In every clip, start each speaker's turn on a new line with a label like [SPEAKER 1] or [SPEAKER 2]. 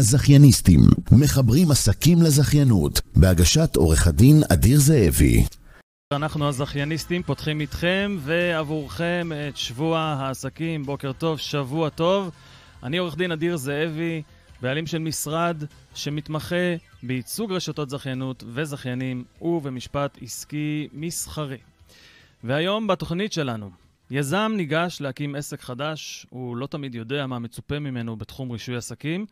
[SPEAKER 1] הזכייניסטים, מחברים עסקים לזכיינות, בהגשת עורך הדין אדיר זאבי.
[SPEAKER 2] אנחנו הזכייניסטים פותחים איתכם ועבורכם את שבוע העסקים. בוקר טוב, שבוע טוב. אני עורך דין אדיר זאבי, בעלים של משרד שמתמחה בייצוג רשתות זכיינות וזכיינים ובמשפט עסקי מסחרי. והיום בתוכנית שלנו, יזם ניגש להקים עסק חדש, הוא לא תמיד יודע מה מצופה ממנו בתחום רישוי עסקים.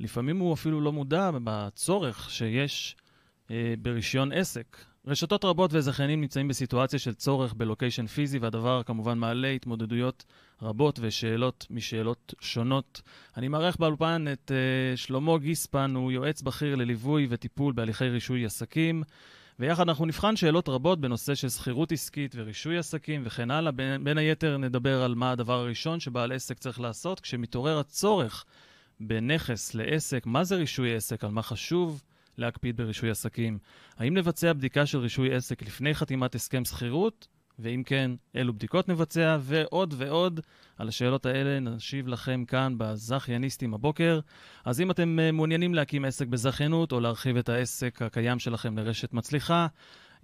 [SPEAKER 2] לפעמים הוא אפילו לא מודע בצורך שיש אה, ברישיון עסק. רשתות רבות וזכיינים נמצאים בסיטואציה של צורך בלוקיישן פיזי, והדבר כמובן מעלה התמודדויות רבות ושאלות משאלות שונות. אני מארח באולפן את uh, שלמה גיספן, הוא יועץ בכיר לליווי וטיפול בהליכי רישוי עסקים. ויחד אנחנו נבחן שאלות רבות בנושא של שכירות עסקית ורישוי עסקים וכן הלאה. בין, בין היתר נדבר על מה הדבר הראשון שבעל עסק צריך לעשות כשמתעורר הצורך בנכס לעסק, מה זה רישוי עסק, על מה חשוב להקפיד ברישוי עסקים, האם לבצע בדיקה של רישוי עסק לפני חתימת הסכם שכירות, ואם כן, אילו בדיקות נבצע, ועוד ועוד. על השאלות האלה נשיב לכם כאן בזכייניסטים הבוקר. אז אם אתם אה, מעוניינים להקים עסק בזכיינות, או להרחיב את העסק הקיים שלכם לרשת מצליחה,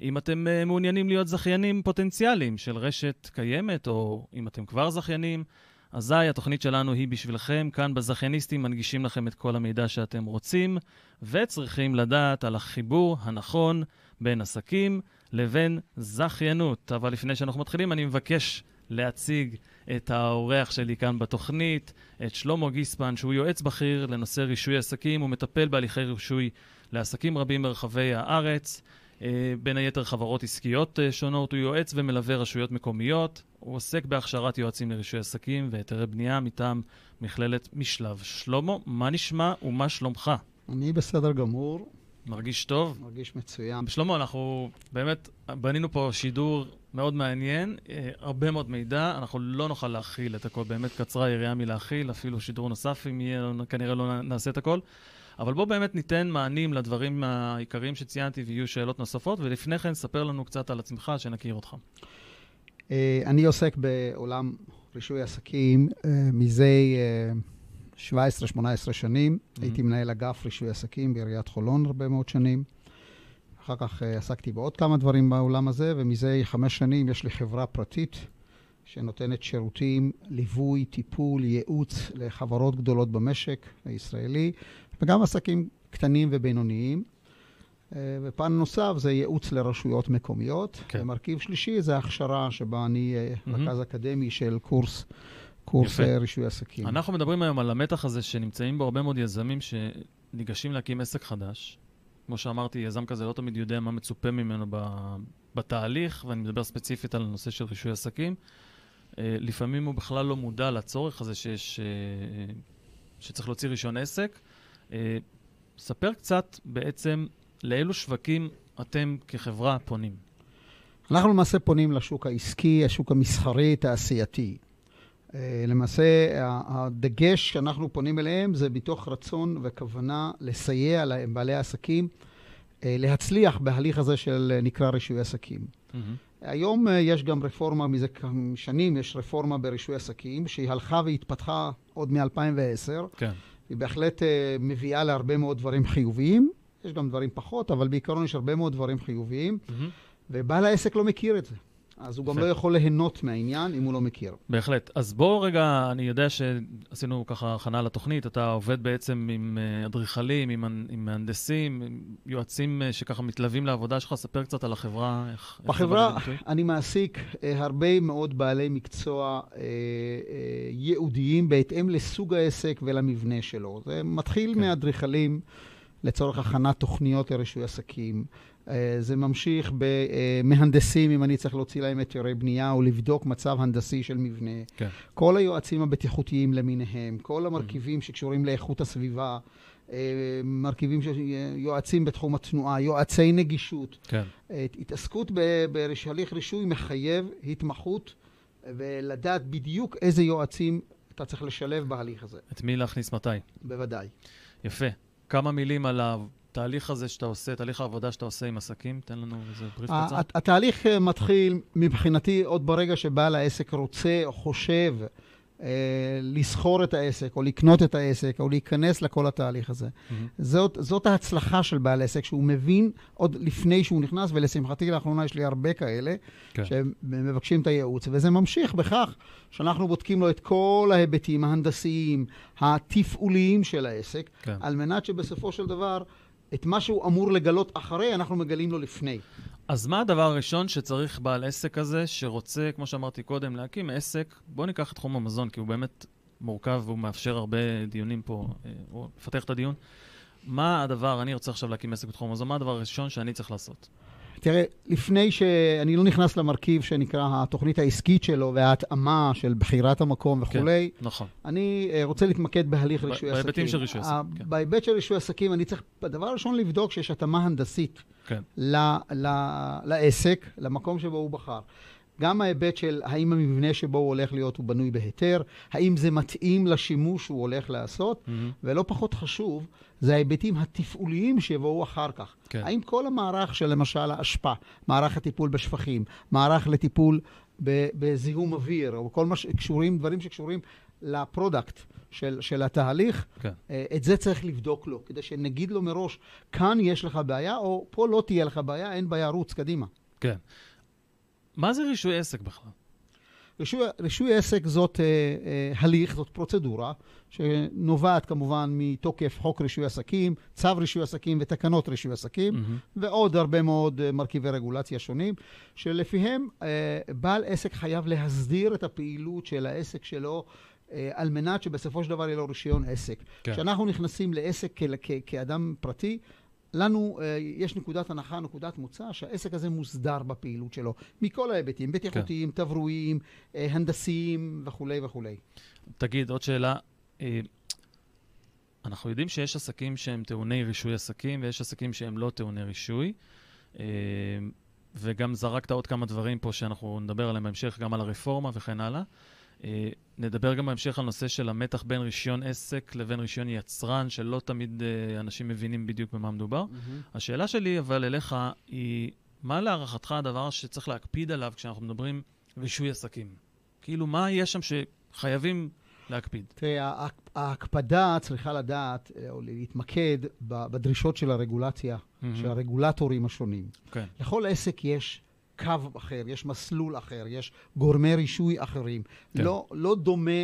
[SPEAKER 2] אם אתם uh, מעוניינים להיות זכיינים פוטנציאליים של רשת קיימת, או אם אתם כבר זכיינים, אזי התוכנית שלנו היא בשבילכם. כאן בזכייניסטים מנגישים לכם את כל המידע שאתם רוצים, וצריכים לדעת על החיבור הנכון בין עסקים לבין זכיינות. אבל לפני שאנחנו מתחילים, אני מבקש להציג את האורח שלי כאן בתוכנית, את שלמה גיספן, שהוא יועץ בכיר לנושא רישוי עסקים, הוא מטפל בהליכי רישוי לעסקים רבים ברחבי הארץ. אה, בין היתר חברות עסקיות אה, שונות, הוא יועץ ומלווה רשויות מקומיות, הוא עוסק בהכשרת יועצים לרישוי עסקים והיתרי בנייה מטעם מכללת משלב. שלמה, מה נשמע ומה שלומך?
[SPEAKER 3] אני בסדר גמור.
[SPEAKER 2] מרגיש טוב?
[SPEAKER 3] מרגיש מצוין.
[SPEAKER 2] שלמה, אנחנו באמת בנינו פה שידור מאוד מעניין, אה, הרבה מאוד מידע, אנחנו לא נוכל להכיל את הכל, באמת קצרה היריעה מלהכיל, אפילו שידור נוסף אם יהיה, כנראה לא נעשה את הכל. אבל בואו באמת ניתן מענים לדברים העיקריים שציינתי ויהיו שאלות נוספות, ולפני כן ספר לנו קצת על עצמך, שנכיר אותך.
[SPEAKER 3] אה, אני עוסק בעולם רישוי עסקים אה, מזה 17-18 שנים. Mm-hmm. הייתי מנהל אגף רישוי עסקים בעיריית חולון הרבה מאוד שנים. אחר כך עסקתי בעוד כמה דברים בעולם הזה, ומזה חמש שנים יש לי חברה פרטית שנותנת שירותים, ליווי, טיפול, ייעוץ לחברות גדולות במשק הישראלי, וגם עסקים קטנים ובינוניים. Uh, ופן נוסף זה ייעוץ לרשויות מקומיות. כן. ומרכיב שלישי זה הכשרה שבה אני mm-hmm. רכז אקדמי של קורס קורס יפה. רישוי עסקים.
[SPEAKER 2] אנחנו מדברים היום על המתח הזה שנמצאים בו הרבה מאוד יזמים שניגשים להקים עסק חדש. כמו שאמרתי, יזם כזה לא תמיד יודע מה מצופה ממנו בתהליך, ואני מדבר ספציפית על הנושא של רישוי עסקים. אה, לפעמים הוא בכלל לא מודע לצורך הזה שיש, אה, שצריך להוציא רישיון עסק. אה, ספר קצת בעצם לאילו שווקים אתם כחברה פונים.
[SPEAKER 3] אנחנו למעשה פונים לשוק העסקי, השוק המסחרי, תעשייתי. אה, למעשה, הדגש שאנחנו פונים אליהם זה מתוך רצון וכוונה לסייע לבעלי העסקים אה, להצליח בהליך הזה של נקרא רישוי עסקים. Mm-hmm. היום יש גם רפורמה, מזה כמה שנים יש רפורמה ברישוי עסקים, שהיא הלכה והתפתחה עוד מ-2010. כן. היא בהחלט מביאה להרבה מאוד דברים חיוביים. יש גם דברים פחות, אבל בעיקרון יש הרבה מאוד דברים חיוביים, mm-hmm. ובעל העסק לא מכיר את זה. אז הוא גם לא יכול ליהנות מהעניין אם הוא לא מכיר.
[SPEAKER 2] בהחלט. אז בוא רגע, אני יודע שעשינו ככה הכנה לתוכנית, אתה עובד בעצם עם אה, אדריכלים, עם, עם מהנדסים, עם יועצים אה, שככה מתלווים לעבודה שלך, ספר קצת על החברה, איך...
[SPEAKER 3] בחברה איך אני מעסיק אה, הרבה מאוד בעלי מקצוע אה, אה, ייעודיים בהתאם לסוג העסק ולמבנה שלו. זה מתחיל כן. מאדריכלים. לצורך הכנת תוכניות לרישוי עסקים. אה, זה ממשיך במהנדסים, אם אני צריך להוציא להם היתרי בנייה או לבדוק מצב הנדסי של מבנה. כן. כל היועצים הבטיחותיים למיניהם, כל המרכיבים mm-hmm. שקשורים לאיכות הסביבה, אה, מרכיבים של יועצים בתחום התנועה, יועצי נגישות. כן. אה, התעסקות בהליך רישוי מחייב התמחות ולדעת בדיוק איזה יועצים אתה צריך לשלב בהליך הזה.
[SPEAKER 2] את מי להכניס מתי?
[SPEAKER 3] בוודאי.
[SPEAKER 2] יפה. כמה מילים על התהליך הזה שאתה עושה, תהליך העבודה שאתה עושה עם עסקים? תן לנו איזה בריף קצר.
[SPEAKER 3] התהליך אה, מתחיל מבחינתי עוד ברגע שבעל העסק רוצה או חושב אה, לסחור את העסק, או לקנות את העסק, או להיכנס לכל התהליך הזה. Mm-hmm. זאת, זאת ההצלחה של בעל עסק, שהוא מבין עוד לפני שהוא נכנס, ולשמחתי לאחרונה יש לי הרבה כאלה, כן. שמבקשים את הייעוץ, וזה ממשיך בכך שאנחנו בודקים לו את כל ההיבטים ההנדסיים, התפעוליים של העסק, כן. על מנת שבסופו של דבר... את מה שהוא אמור לגלות אחרי, אנחנו מגלים לו לפני.
[SPEAKER 2] אז מה הדבר הראשון שצריך בעל עסק כזה, שרוצה, כמו שאמרתי קודם, להקים עסק? בואו ניקח את תחום המזון, כי הוא באמת מורכב והוא מאפשר הרבה דיונים פה, אה, או לפתח את הדיון. מה הדבר, אני רוצה עכשיו להקים עסק בתחום המזון, מה הדבר הראשון שאני צריך לעשות?
[SPEAKER 3] תראה, לפני שאני לא נכנס למרכיב שנקרא התוכנית העסקית שלו וההתאמה של בחירת המקום וכולי,
[SPEAKER 2] כן, נכון.
[SPEAKER 3] אני uh, רוצה להתמקד בהליך רישוי עסקים.
[SPEAKER 2] בהיבטים של רישוי עסקים, כן.
[SPEAKER 3] בהיבט של רישוי עסקים, אני צריך, הדבר הראשון לבדוק שיש התאמה הנדסית כן. ל, ל, לעסק, למקום שבו הוא בחר. גם ההיבט של האם המבנה שבו הוא הולך להיות הוא בנוי בהיתר, האם זה מתאים לשימוש שהוא הולך לעשות, mm-hmm. ולא פחות חשוב, זה ההיבטים התפעוליים שיבואו אחר כך. כן. האם כל המערך של למשל האשפה, מערך הטיפול בשפכים, מערך לטיפול בזיהום אוויר, או כל מה שקשורים, דברים שקשורים ל product של, של התהליך, כן. אה, את זה צריך לבדוק לו, כדי שנגיד לו מראש, כאן יש לך בעיה, או פה לא תהיה לך בעיה, אין בעיה, רוץ, קדימה.
[SPEAKER 2] כן. מה זה רישוי עסק בכלל?
[SPEAKER 3] רישוי, רישוי עסק זאת אה, אה, הליך, זאת פרוצדורה, שנובעת כמובן מתוקף חוק רישוי עסקים, צו רישוי עסקים ותקנות רישוי עסקים, mm-hmm. ועוד הרבה מאוד אה, מרכיבי רגולציה שונים, שלפיהם אה, בעל עסק חייב להסדיר את הפעילות של העסק שלו. אה, על מנת שבסופו של דבר יהיה לו רישיון עסק. כן. כשאנחנו נכנסים לעסק כ- כ- כאדם פרטי, לנו uh, יש נקודת הנחה, נקודת מוצא, שהעסק הזה מוסדר בפעילות שלו, מכל ההיבטים, בטיחותיים, כן. תברואיים, uh, הנדסיים וכולי וכולי.
[SPEAKER 2] תגיד, עוד שאלה. Uh, אנחנו יודעים שיש עסקים שהם טעוני רישוי עסקים, ויש עסקים שהם לא טעוני רישוי. וגם זרקת עוד כמה דברים פה שאנחנו נדבר עליהם בהמשך, גם על הרפורמה וכן הלאה. אה, נדבר גם בהמשך על נושא של המתח בין רישיון עסק לבין רישיון יצרן, שלא תמיד uh, אנשים מבינים בדיוק במה מדובר. Mm-hmm. השאלה שלי, אבל אליך, היא, מה להערכתך הדבר שצריך להקפיד עליו כשאנחנו מדברים רישוי עסקים? כאילו, מה יש שם שחייבים להקפיד?
[SPEAKER 3] תראה, ההקפדה צריכה לדעת, אה, או להתמקד בדרישות של הרגולציה, mm-hmm. של הרגולטורים השונים. Okay. כן. לכל עסק יש קו אחר, יש מסלול אחר, יש גורמי רישוי אחרים. כן. לא, לא דומה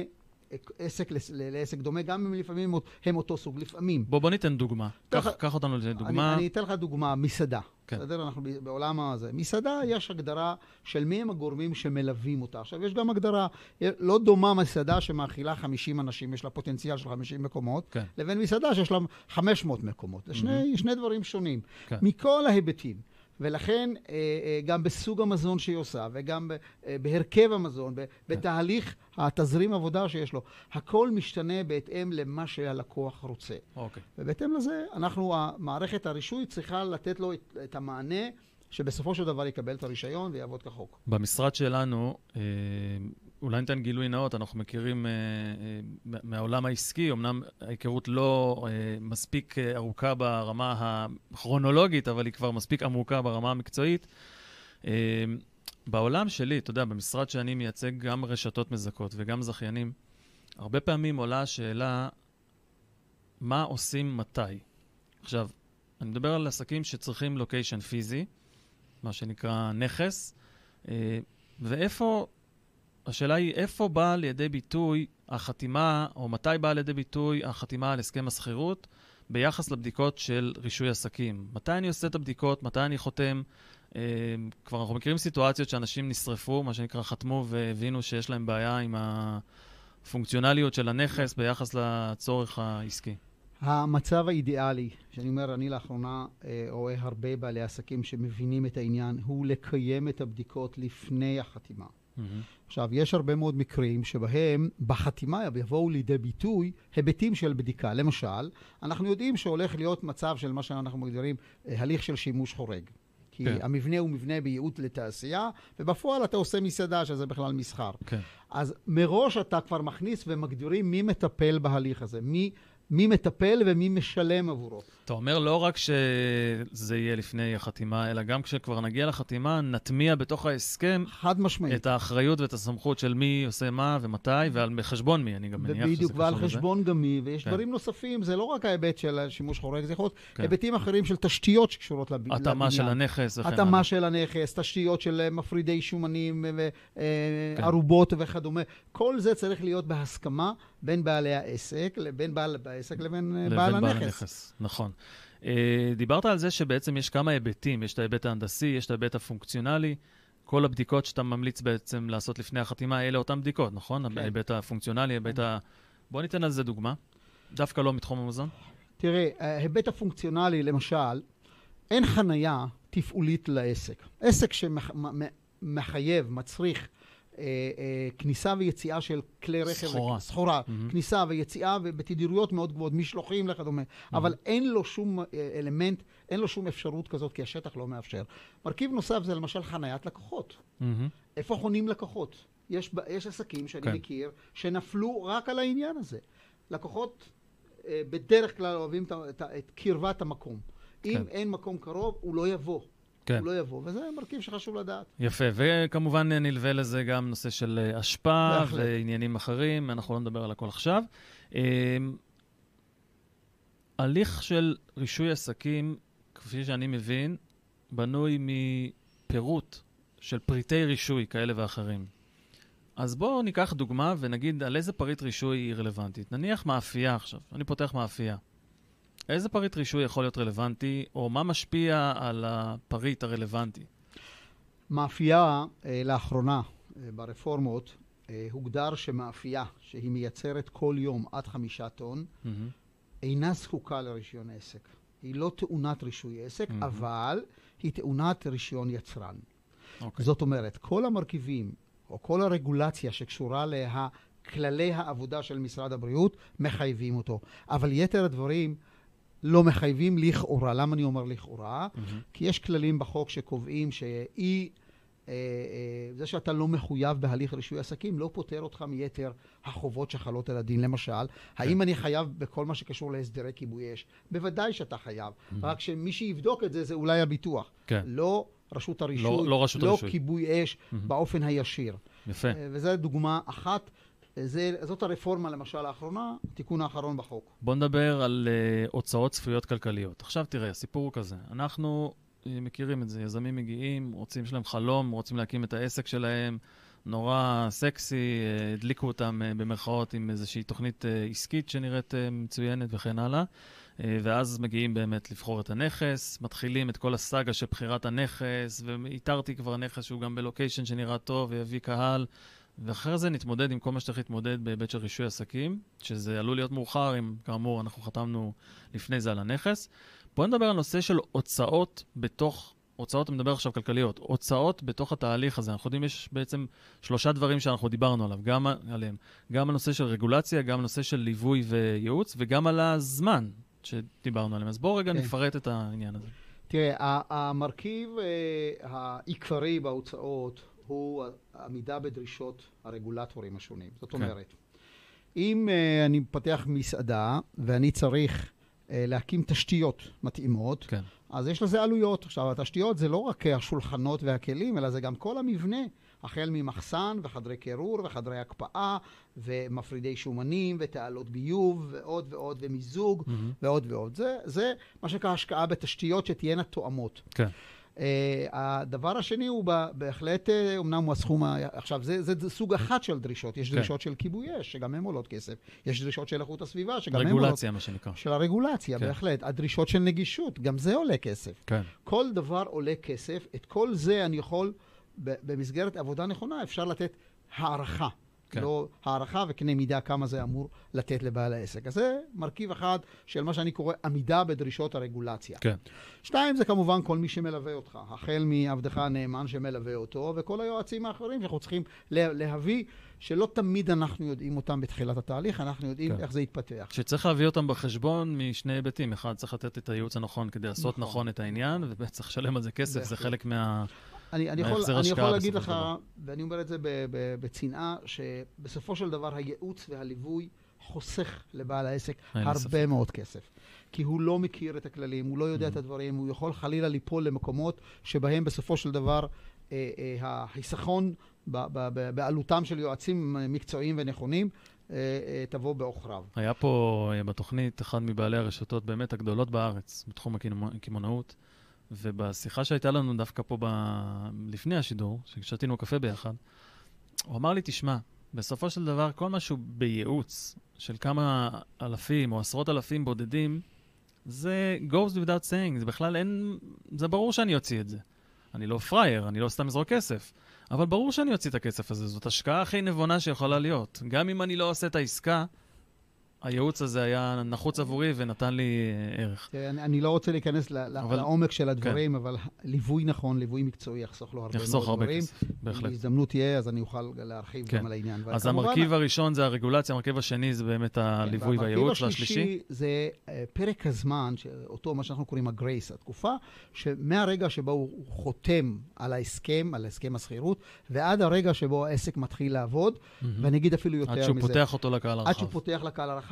[SPEAKER 3] עסק לעסק דומה, גם אם לפעמים הם אותו סוג, לפעמים.
[SPEAKER 2] בוא, בוא ניתן דוגמה. קח, קח אותנו לדוגמה.
[SPEAKER 3] אני, אני אתן לך דוגמה, מסעדה. כן. בסדר? אנחנו בעולם הזה. מסעדה, יש הגדרה של מי הם הגורמים שמלווים אותה. עכשיו, יש גם הגדרה, לא דומה מסעדה שמאכילה 50 אנשים, יש לה פוטנציאל של 50 מקומות, כן. לבין מסעדה שיש לה 500 מקומות. זה שני, mm-hmm. שני דברים שונים. כן. מכל ההיבטים. ולכן אה, אה, גם בסוג המזון שהיא עושה, וגם אה, בהרכב המזון, בתהליך התזרים עבודה שיש לו, הכל משתנה בהתאם למה שהלקוח רוצה. אוקיי. ובהתאם לזה, אנחנו, מערכת הרישוי צריכה לתת לו את, את המענה שבסופו של דבר יקבל את הרישיון ויעבוד כחוק.
[SPEAKER 2] במשרד שלנו, אולי ניתן גילוי נאות, אנחנו מכירים אה, אה, מהעולם העסקי, אמנם ההיכרות לא אה, מספיק אה, ארוכה ברמה הכרונולוגית, אבל היא כבר מספיק עמוקה ברמה המקצועית. אה, בעולם שלי, אתה יודע, במשרד שאני מייצג גם רשתות מזכות וגם זכיינים, הרבה פעמים עולה השאלה, מה עושים מתי? עכשיו, אני מדבר על עסקים שצריכים לוקיישן פיזי, מה שנקרא נכס, אה, ואיפה השאלה היא איפה באה לידי ביטוי החתימה, או מתי באה לידי ביטוי החתימה על הסכם השכירות ביחס לבדיקות של רישוי עסקים. מתי אני עושה את הבדיקות, מתי אני חותם. אה, כבר אנחנו מכירים סיטואציות שאנשים נשרפו, מה שנקרא חתמו והבינו שיש להם בעיה עם הפונקציונליות של הנכס ביחס לצורך העסקי.
[SPEAKER 3] המצב האידיאלי, שאני אומר, אני לאחרונה אה, רואה הרבה בעלי עסקים שמבינים את העניין, הוא לקיים את הבדיקות לפני החתימה. Mm-hmm. עכשיו, יש הרבה מאוד מקרים שבהם בחתימה יבואו לידי ביטוי היבטים של בדיקה. למשל, אנחנו יודעים שהולך להיות מצב של מה שאנחנו מגדירים אה, הליך של שימוש חורג. כי כן. המבנה הוא מבנה בייעוד לתעשייה, ובפועל אתה עושה מסעדה, שזה בכלל מסחר. כן. אז מראש אתה כבר מכניס ומגדירים מי מטפל בהליך הזה, מי מי מטפל ומי משלם עבורו.
[SPEAKER 2] אתה אומר לא רק שזה יהיה לפני החתימה, אלא גם כשכבר נגיע לחתימה, נטמיע בתוך ההסכם
[SPEAKER 3] חד משמעית.
[SPEAKER 2] את האחריות ואת הסמכות של מי עושה מה ומתי, ועל חשבון מי, אני גם מניח שזה קשור לזה.
[SPEAKER 3] בדיוק, ועל חשבון גם מי, ויש כן. דברים נוספים, זה לא רק ההיבט של השימוש חורג, זה יכול להיות כן. היבטים אחרים של תשתיות שקשורות לב...
[SPEAKER 2] לבניין. התאמה של הנכס וכן
[SPEAKER 3] התאמה של הנכס, תשתיות של מפרידי שומנים, וערובות כן. וכדומה. כל זה צריך להיות בהסכמה בין בעלי העסק, בין בעל העסק לבין, לבין בעל הנכס. בעל הנכס,
[SPEAKER 2] נכון. אה, דיברת על זה שבעצם יש כמה היבטים, יש את ההיבט ההנדסי, יש את ההיבט הפונקציונלי. כל הבדיקות שאתה ממליץ בעצם לעשות לפני החתימה, אלה אותן בדיקות, נכון? כן. ההיבט הפונקציונלי, ההיבט ה... בוא ניתן על זה דוגמה. דווקא לא מתחום המזון.
[SPEAKER 3] תראה, ההיבט הפונקציונלי, למשל, אין חנייה תפעולית לעסק. עסק שמחייב, מצריך אה, אה, כניסה ויציאה של כלי רכב.
[SPEAKER 2] סחורה.
[SPEAKER 3] סחורה. Mm-hmm. כניסה ויציאה בתדירויות מאוד גבוהות, משלוחים וכדומה. Mm-hmm. אבל אין לו שום אה, אלמנט, אין לו שום אפשרות כזאת, כי השטח לא מאפשר. מרכיב נוסף זה למשל חניית לקוחות. Mm-hmm. איפה חונים לקוחות? יש, יש עסקים שאני כן. מכיר שנפלו רק על העניין הזה. לקוחות בדרך כלל אוהבים את, את, את קרבת המקום. כן. אם אין מקום קרוב, הוא לא יבוא. כן. הוא לא יבוא, וזה מרכיב שחשוב לדעת.
[SPEAKER 2] יפה, וכמובן נלווה לזה גם נושא של אה, ועניינים אחרים, אנחנו לא נדבר על הכל עכשיו. אמ, הליך של רישוי עסקים, כפי שאני מבין, בנוי מפירוט של פריטי רישוי כאלה ואחרים. אז בואו ניקח דוגמה ונגיד על איזה פריט רישוי היא רלוונטית. נניח מאפייה עכשיו, אני פותח מאפייה. איזה פריט רישוי יכול להיות רלוונטי, או מה משפיע על הפריט הרלוונטי?
[SPEAKER 3] מאפייה, אה, לאחרונה, אה, ברפורמות, אה, הוגדר שמאפייה, שהיא מייצרת כל יום עד חמישה טון, mm-hmm. אינה זקוקה לרישיון עסק. היא לא טעונת רישוי עסק, mm-hmm. אבל היא טעונת רישיון יצרן. Okay. אוקיי. זאת אומרת, כל המרכיבים, או כל הרגולציה שקשורה לכללי העבודה של משרד הבריאות, מחייבים אותו. אבל יתר הדברים, לא מחייבים לכאורה. למה אני אומר לכאורה? Mm-hmm. כי יש כללים בחוק שקובעים שאי... אה, אה, זה שאתה לא מחויב בהליך רישוי עסקים לא פוטר אותך מיתר החובות שחלות על הדין. למשל, כן. האם אני חייב בכל מה שקשור להסדרי כיבוי אש? בוודאי שאתה חייב. Mm-hmm. רק שמי שיבדוק את זה, זה אולי הביטוח. כן. לא רשות הרישוי, לא, לא, רשות לא הרישוי. כיבוי אש mm-hmm. באופן הישיר.
[SPEAKER 2] יפה.
[SPEAKER 3] אה, וזו דוגמה אחת. זה, זאת הרפורמה, למשל, האחרונה, התיקון האחרון בחוק.
[SPEAKER 2] בוא נדבר על uh, הוצאות צפויות כלכליות. עכשיו תראה, הסיפור הוא כזה. אנחנו uh, מכירים את זה, יזמים מגיעים, רוצים, יש להם חלום, רוצים להקים את העסק שלהם, נורא סקסי, uh, הדליקו אותם uh, במרכאות עם איזושהי תוכנית uh, עסקית שנראית uh, מצוינת וכן הלאה. ואז מגיעים באמת לבחור את הנכס, מתחילים את כל הסאגה של בחירת הנכס, ואיתרתי כבר נכס שהוא גם בלוקיישן שנראה טוב ויביא קהל. ואחרי זה נתמודד עם כל מה שצריך להתמודד בהיבט של רישוי עסקים, שזה עלול להיות מאוחר אם, כאמור, אנחנו חתמנו לפני זה על הנכס. בואו נדבר על נושא של הוצאות בתוך, הוצאות, אני מדבר עכשיו כלכליות, הוצאות בתוך התהליך הזה. אנחנו יודעים, יש בעצם שלושה דברים שאנחנו דיברנו עליו, גם עליהם. גם הנושא של רגולציה, גם הנושא של ליווי וייעוץ, וגם על הזמן שדיברנו עליהם. אז בואו רגע כן. נפרט את העניין הזה.
[SPEAKER 3] תראה, המרכיב אה, העיקרי בהוצאות הוא עמידה בדרישות הרגולטורים השונים. זאת כן. אומרת, אם uh, אני מפתח מסעדה ואני צריך uh, להקים תשתיות מתאימות, כן. אז יש לזה עלויות. עכשיו, התשתיות זה לא רק השולחנות והכלים, אלא זה גם כל המבנה, החל ממחסן וחדרי קירור וחדרי הקפאה ומפרידי שומנים ותעלות ביוב ועוד ועוד ומיזוג mm-hmm. ועוד ועוד. זה, זה מה שנקרא השקעה בתשתיות שתהיינה תואמות. כן. Uh, הדבר השני הוא בהחלט, uh, אמנם הוא הסכום, ה... עכשיו, זה, זה, זה סוג אחד של דרישות. יש כן. דרישות של כיבוי אש, שגם הן עולות כסף. יש דרישות של איכות הסביבה, שגם הן עולות...
[SPEAKER 2] רגולציה, מה שנקרא.
[SPEAKER 3] של הרגולציה, כן. בהחלט. הדרישות של נגישות, גם זה עולה כסף.
[SPEAKER 2] כן.
[SPEAKER 3] כל דבר עולה כסף. את כל זה אני יכול, במסגרת עבודה נכונה, אפשר לתת הערכה. כן. לא הערכה וקנה מידה כמה זה אמור לתת לבעל העסק. אז זה מרכיב אחד של מה שאני קורא עמידה בדרישות הרגולציה.
[SPEAKER 2] כן.
[SPEAKER 3] שתיים, זה כמובן כל מי שמלווה אותך, החל מעבדך הנאמן שמלווה אותו, וכל היועצים האחרים שאנחנו צריכים להביא, שלא תמיד אנחנו יודעים אותם בתחילת התהליך, אנחנו יודעים כן. איך זה יתפתח.
[SPEAKER 2] שצריך להביא אותם בחשבון משני היבטים. אחד, צריך לתת את הייעוץ הנכון כדי לעשות נכון, נכון את העניין, וצריך לשלם על זה כסף, זה חלק מה...
[SPEAKER 3] אני, אני, יכול, אני יכול להגיד לך, ואני אומר את זה בצנעה, שבסופו של דבר הייעוץ והליווי חוסך לבעל העסק הרבה
[SPEAKER 2] ספק.
[SPEAKER 3] מאוד כסף. כי הוא לא מכיר את הכללים, הוא לא יודע
[SPEAKER 2] Mm.
[SPEAKER 3] את הדברים, הוא יכול חלילה ליפול למקומות שבהם בסופו של דבר אה, אה, החיסכון ב- ב- ב- בעלותם של יועצים מקצועיים ונכונים אה, אה, תבוא בעוכריו.
[SPEAKER 2] היה פה אה, בתוכנית אחד מבעלי הרשתות באמת הגדולות בארץ, בתחום הקמעונא- הקמעונאות, ובשיחה שהייתה לנו דווקא פה ב... לפני השידור, ששתינו קפה ביחד, הוא אמר לי, תשמע, בסופו של דבר, כל משהו בייעוץ של כמה אלפים או עשרות אלפים בודדים, זה goes without saying, זה בכלל אין... זה ברור שאני אוציא את זה. אני לא פראייר, אני לא סתם אזרוק כסף. אבל ברור שאני אוציא את הכסף הזה, זאת השקעה הכי נבונה שיכולה להיות. גם אם אני לא עושה את העסקה, הייעוץ הזה היה נחוץ עבורי ונתן לי אה, ערך.
[SPEAKER 3] תראה, אני, אני לא רוצה להיכנס ל-
[SPEAKER 2] אבל-
[SPEAKER 3] לעומק של הדברים, אבל ליווי נכון, ליווי מקצועי יחסוך לו הרבה
[SPEAKER 2] יחסוך הרבה
[SPEAKER 3] דברים.
[SPEAKER 2] כסף, בהחלט.
[SPEAKER 3] בהזדמנות תהיה, אז אני אוכל להרחיב
[SPEAKER 2] כן.
[SPEAKER 3] גם על העניין.
[SPEAKER 2] אז המרכיב הראשון זה הרגולציה, המרכיב השני זה באמת הליווי
[SPEAKER 3] כן,
[SPEAKER 2] והייעוץ,
[SPEAKER 3] והמרכיב
[SPEAKER 2] והשלישי,
[SPEAKER 3] השלישי זה אה, פרק הזמן, אותו מה שאנחנו קוראים הגרייס, התקופה, שמהרגע שבו הוא חותם על ההסכם, על הסכם השכירות, ועד הרגע שבו העסק מתחיל לעבוד,
[SPEAKER 2] מהמם.
[SPEAKER 3] ואני אגיד אפילו יותר
[SPEAKER 2] עד
[SPEAKER 3] מזה.
[SPEAKER 2] שהוא פותח אותו לקהל
[SPEAKER 3] עד
[SPEAKER 2] הרחב.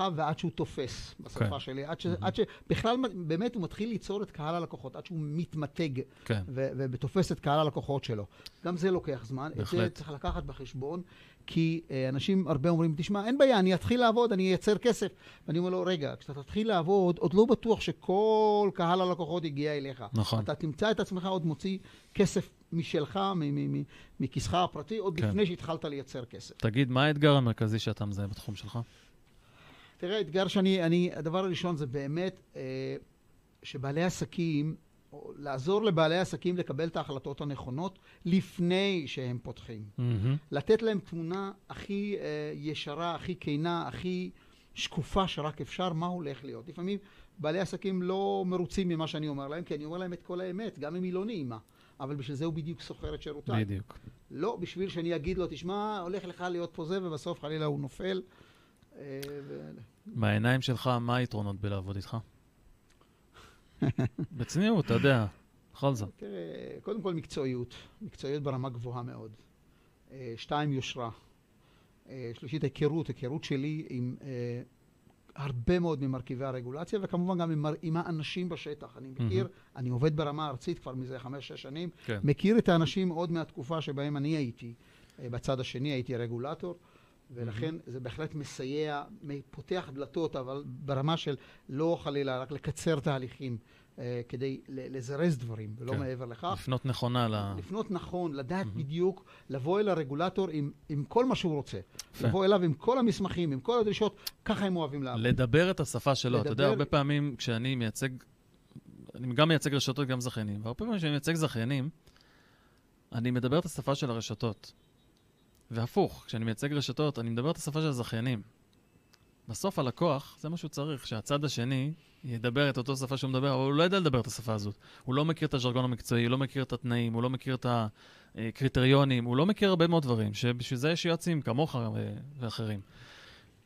[SPEAKER 3] הרחב ועד שהוא תופס, בשפה
[SPEAKER 2] כן.
[SPEAKER 3] שלי. עד, ש... עד שבכלל באמת הוא מתחיל ליצור את קהל הלקוחות, עד שהוא מתמתג
[SPEAKER 2] כן.
[SPEAKER 3] ו- ותופס את קהל הלקוחות שלו. גם זה לוקח זמן, את זה
[SPEAKER 2] בהחלט.
[SPEAKER 3] צריך לקחת בחשבון, כי אה, אנשים הרבה אומרים, תשמע, אין בעיה, אני אתחיל לעבוד, אני אייצר כסף. ואני אומר לו, רגע, כשאתה תתחיל לעבוד, עוד לא בטוח שכל קהל הלקוחות הגיע אליך.
[SPEAKER 2] נכון.
[SPEAKER 3] אתה תמצא את עצמך עוד מוציא כסף משלך, מכיסך הפרטי, עוד
[SPEAKER 2] כן.
[SPEAKER 3] לפני שהתחלת לייצר כסף.
[SPEAKER 2] תגיד, מה האתגר המרכזי שאתה מזהה בתחום שלך?
[SPEAKER 3] תראה, האתגר שאני, אני, הדבר הראשון זה באמת אה, שבעלי עסקים, או לעזור לבעלי עסקים לקבל את ההחלטות הנכונות לפני שהם פותחים.
[SPEAKER 2] מהמם.
[SPEAKER 3] לתת להם תמונה הכי אה, ישרה, הכי כנה, הכי שקופה שרק אפשר, מה הולך להיות. לפעמים בעלי עסקים לא מרוצים ממה שאני אומר להם, כי אני אומר להם את כל האמת, גם אם היא לא נעימה. אבל בשביל זה הוא בדיוק שוכר את שירותיי.
[SPEAKER 2] בדיוק.
[SPEAKER 3] לא בשביל שאני אגיד לו, תשמע, הולך לך להיות פה זה, ובסוף חלילה הוא נופל. אה.
[SPEAKER 2] מהעיניים שלך, מה היתרונות בלעבוד איתך? בצניעות, אתה יודע, בכל זאת.
[SPEAKER 3] תראה, קודם כל מקצועיות, מקצועיות ברמה גבוהה מאוד. אה, שתיים, יושרה. אה, שלישית, היכרות, היכרות שלי עם הרבה מאוד ממרכיבי הרגולציה, וכמובן גם עם, עם האנשים בשטח. אני מכיר, אני עובד ברמה ארצית כבר מזה חמש-שש שנים,
[SPEAKER 2] כן.
[SPEAKER 3] מכיר את האנשים עוד מהתקופה שבהם אני הייתי. בצד השני הייתי רגולטור, ולכן זה בהחלט מסייע, פותח דלתות, אבל ברמה של לא חלילה רק לקצר תהליכים, אה, כדי לזרז דברים, ולא
[SPEAKER 2] כן.
[SPEAKER 3] מעבר לכך.
[SPEAKER 2] לפנות נכונה ל...
[SPEAKER 3] לפנות נכון, לדעת בדיוק, לבוא אל הרגולטור עם, עם כל מה שהוא רוצה.
[SPEAKER 2] יפה.
[SPEAKER 3] לבוא אליו עם כל המסמכים, עם כל הדרישות, ככה הם אוהבים לעבוד.
[SPEAKER 2] לדבר את השפה שלו. אתה יודע,
[SPEAKER 3] לדבר-
[SPEAKER 2] הרבה פעמים כשאני מייצג, אני גם מייצג רשתות, גם זכיינים, והרבה פעמים כשאני מייצג זכיינים, אני מדבר את השפה של הרשתות. והפוך, כשאני מייצג רשתות, אני מדבר את השפה של הזכיינים. בסוף הלקוח, זה מה שהוא צריך, שהצד השני ידבר את אותו שפה שהוא מדבר, אבל הוא לא יודע לדבר את השפה הזאת. הוא לא מכיר את הז'רגון המקצועי, הוא לא מכיר את התנאים, הוא לא מכיר את הקריטריונים, הוא לא מכיר הרבה מאוד דברים, שבשביל זה יש יועצים כמוך ו- ואחרים.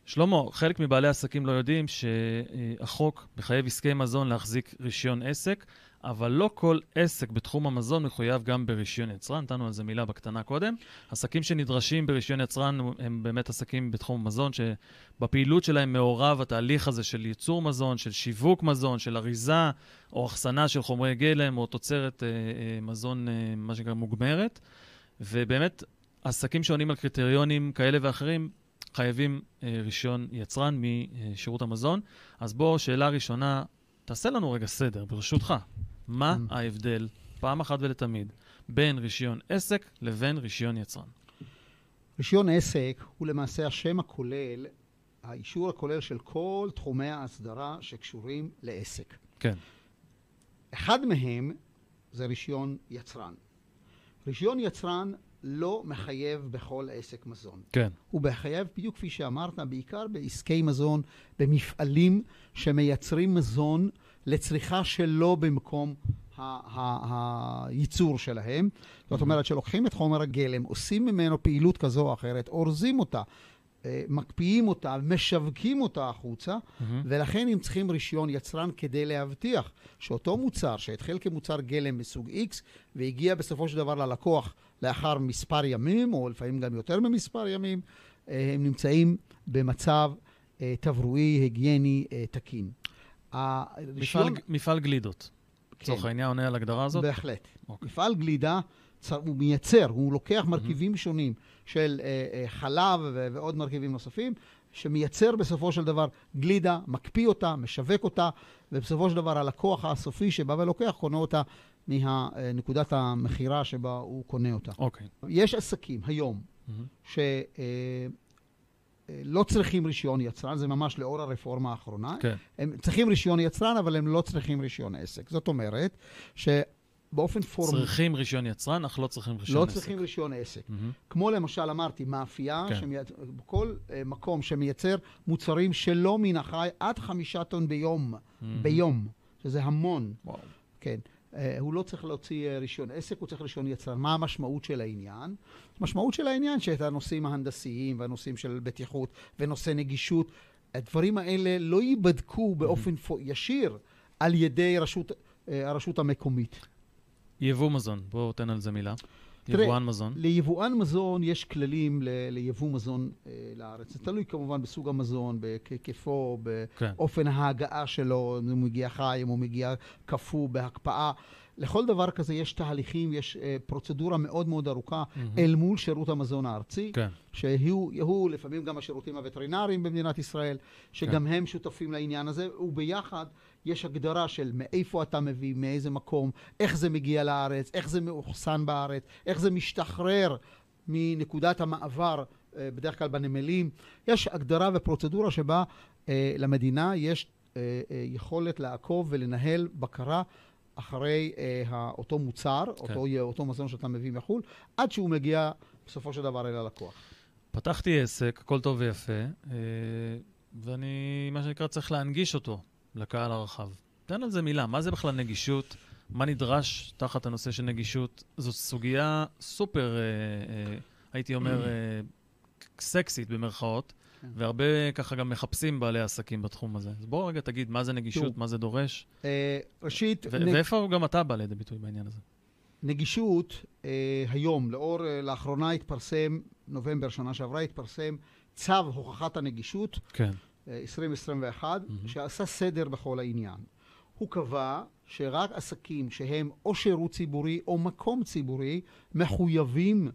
[SPEAKER 2] שלמה, חלק מבעלי עסקים לא יודעים שהחוק מחייב עסקי מזון להחזיק רישיון עסק, אבל לא כל עסק בתחום המזון מחויב גם ברישיון יצרן. נתנו על זה מילה בקטנה קודם. עסקים שנדרשים ברישיון יצרן הם באמת עסקים בתחום המזון, שבפעילות שלהם מעורב התהליך הזה של ייצור מזון, של שיווק מזון, של אריזה או אחסנה של חומרי גלם או תוצרת אה, אה, מזון, אה, מה שנקרא, מוגמרת. ובאמת, עסקים שעונים על קריטריונים כאלה ואחרים, חייבים אה, רישיון יצרן משירות המזון. אז בוא, שאלה ראשונה, תעשה לנו רגע סדר, ברשותך. מה
[SPEAKER 3] Mm.
[SPEAKER 2] ההבדל, פעם אחת ולתמיד, בין רישיון עסק לבין רישיון יצרן?
[SPEAKER 3] רישיון עסק הוא למעשה השם הכולל, האישור הכולל של כל תחומי ההסדרה שקשורים לעסק.
[SPEAKER 2] כן.
[SPEAKER 3] אחד מהם זה רישיון יצרן. רישיון יצרן לא מחייב בכל עסק מזון.
[SPEAKER 2] כן.
[SPEAKER 3] הוא מחייב, בדיוק כפי שאמרת, בעיקר בעסקי מזון, במפעלים שמייצרים מזון לצריכה שלא במקום הייצור שלהם. זאת אומרת שלוקחים את חומר הגלם, עושים ממנו פעילות כזו או אחרת, אורזים אותה, אה, מקפיאים אותה, משווקים אותה החוצה,
[SPEAKER 2] מהמם.
[SPEAKER 3] ולכן הם צריכים רישיון יצרן כדי להבטיח שאותו מוצר שהתחיל כמוצר גלם מסוג X והגיע בסופו של דבר ללקוח לאחר מספר ימים, או לפעמים גם יותר ממספר ימים, אה, הם נמצאים במצב אה, תברואי, היגייני, אה, תקין.
[SPEAKER 2] הרישיון... מפעל, מפעל גלידות. לצורך כן. העניין עונה על ההגדרה הזאת?
[SPEAKER 3] בהחלט. אוקיי. מפעל גלידה, הוא מייצר, הוא לוקח מרכיבים mm-hmm. שונים של חלב ועוד מרכיבים נוספים, שמייצר בסופו של דבר גלידה, מקפיא אותה, משווק אותה, ובסופו של דבר הלקוח הסופי שבא ולוקח, קונה אותה מנקודת המכירה שבה הוא קונה אותה.
[SPEAKER 2] אוקיי. Okay.
[SPEAKER 3] יש עסקים היום mm-hmm. שלא אה, צריכים רישיון יצרן, זה ממש לאור הרפורמה האחרונה.
[SPEAKER 2] כן.
[SPEAKER 3] הם צריכים רישיון יצרן, אבל הם לא צריכים רישיון עסק. זאת אומרת, ש... באופן פורמלי...
[SPEAKER 2] צריכים רישיון יצרן, אך לא צריכים רישיון
[SPEAKER 3] לא
[SPEAKER 2] עסק.
[SPEAKER 3] לא צריכים רישיון עסק. Mm-hmm. כמו למשל, אמרתי, מאפייה, כן. שמי... כל uh, מקום שמייצר מוצרים שלא מן החי עד חמישה טון ביום, mm-hmm. ביום, שזה המון.
[SPEAKER 2] וואו.
[SPEAKER 3] כן. Uh, הוא לא צריך להוציא uh, רישיון עסק, הוא צריך רישיון יצרן. מה המשמעות של העניין? המשמעות של העניין שאת הנושאים ההנדסיים והנושאים של בטיחות ונושא נגישות, הדברים האלה לא ייבדקו באופן. ישיר על ידי רשות, uh, הרשות המקומית.
[SPEAKER 2] יבוא מזון, בואו תן על זה מילה. יבואן מזון.
[SPEAKER 3] ליבואן מזון יש כללים ל- ליבוא מזון אה, לארץ. זה תלוי כמובן בסוג המזון, בהיקפו, באופן כן. ההגעה שלו, אם הוא מגיע חי, אם הוא מגיע קפוא, בהקפאה. לכל דבר כזה יש תהליכים, יש אה, פרוצדורה מאוד מאוד ארוכה mm-hmm. אל מול שירות המזון הארצי,
[SPEAKER 2] כן.
[SPEAKER 3] שהוא לפעמים גם השירותים הווטרינריים במדינת ישראל, שגם כן. הם שותפים לעניין הזה, וביחד יש הגדרה של מאיפה אתה מביא, מאיזה מקום, איך זה מגיע לארץ, איך זה מאוחסן בארץ, איך זה משתחרר מנקודת המעבר, אה, בדרך כלל בנמלים. יש הגדרה ופרוצדורה שבה אה, למדינה יש אה, יכולת לעקוב ולנהל בקרה. אחרי אה, אותו מוצר, כן. אותו, אותו מזון שאתה מביא מחו"ל, עד שהוא מגיע בסופו של דבר אל הלקוח.
[SPEAKER 2] פתחתי עסק, הכל טוב ויפה, אה, ואני, מה שנקרא, צריך להנגיש אותו. לקהל הרחב. תן על זה מילה, מה זה בכלל נגישות? מה נדרש תחת הנושא של נגישות? זו סוגיה סופר, אה, אה, הייתי אומר, אה, סקסית במרכאות, כן. והרבה ככה גם מחפשים בעלי עסקים בתחום הזה. אז בוא רגע תגיד, מה זה נגישות, מה זה דורש?
[SPEAKER 3] אה, ראשית...
[SPEAKER 2] ו- נג... ואיפה גם אתה בא לידי ביטוי בעניין הזה?
[SPEAKER 3] נגישות, אה, היום, לאור, אה, לאחרונה התפרסם, נובמבר שנה שעברה, התפרסם צו הוכחת הנגישות.
[SPEAKER 2] כן.
[SPEAKER 3] 2021, mm-hmm. שעשה סדר בכל העניין. הוא קבע שרק עסקים שהם או שירות ציבורי או מקום ציבורי מחויבים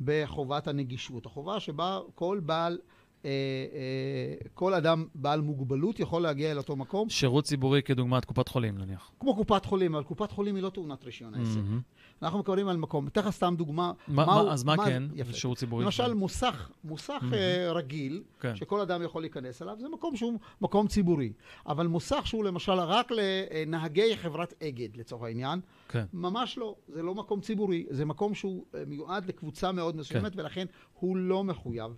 [SPEAKER 3] בחובת הנגישות. החובה שבה כל בעל אה, אה, כל אדם בעל מוגבלות יכול להגיע אל אותו מקום.
[SPEAKER 2] שירות ציבורי כדוגמת קופת חולים, נניח.
[SPEAKER 3] כמו קופת חולים, אבל קופת חולים היא לא טעונת רישיון העסק. Mm-hmm. אנחנו מקבלים על מקום. אתן לך סתם דוגמה.
[SPEAKER 2] מה, מה, אז מה, מה כן? יפה. שירות ציבורי?
[SPEAKER 3] למשל, מוסך, מוסך mm-hmm. רגיל, כן. שכל אדם יכול להיכנס אליו, זה מקום שהוא מקום ציבורי. אבל מוסך שהוא למשל רק לנהגי חברת אגד, לצורך העניין,
[SPEAKER 2] כן.
[SPEAKER 3] ממש לא. זה לא מקום ציבורי, זה מקום שהוא מיועד לקבוצה מאוד מסוימת, כן. ולכן הוא לא מחויב.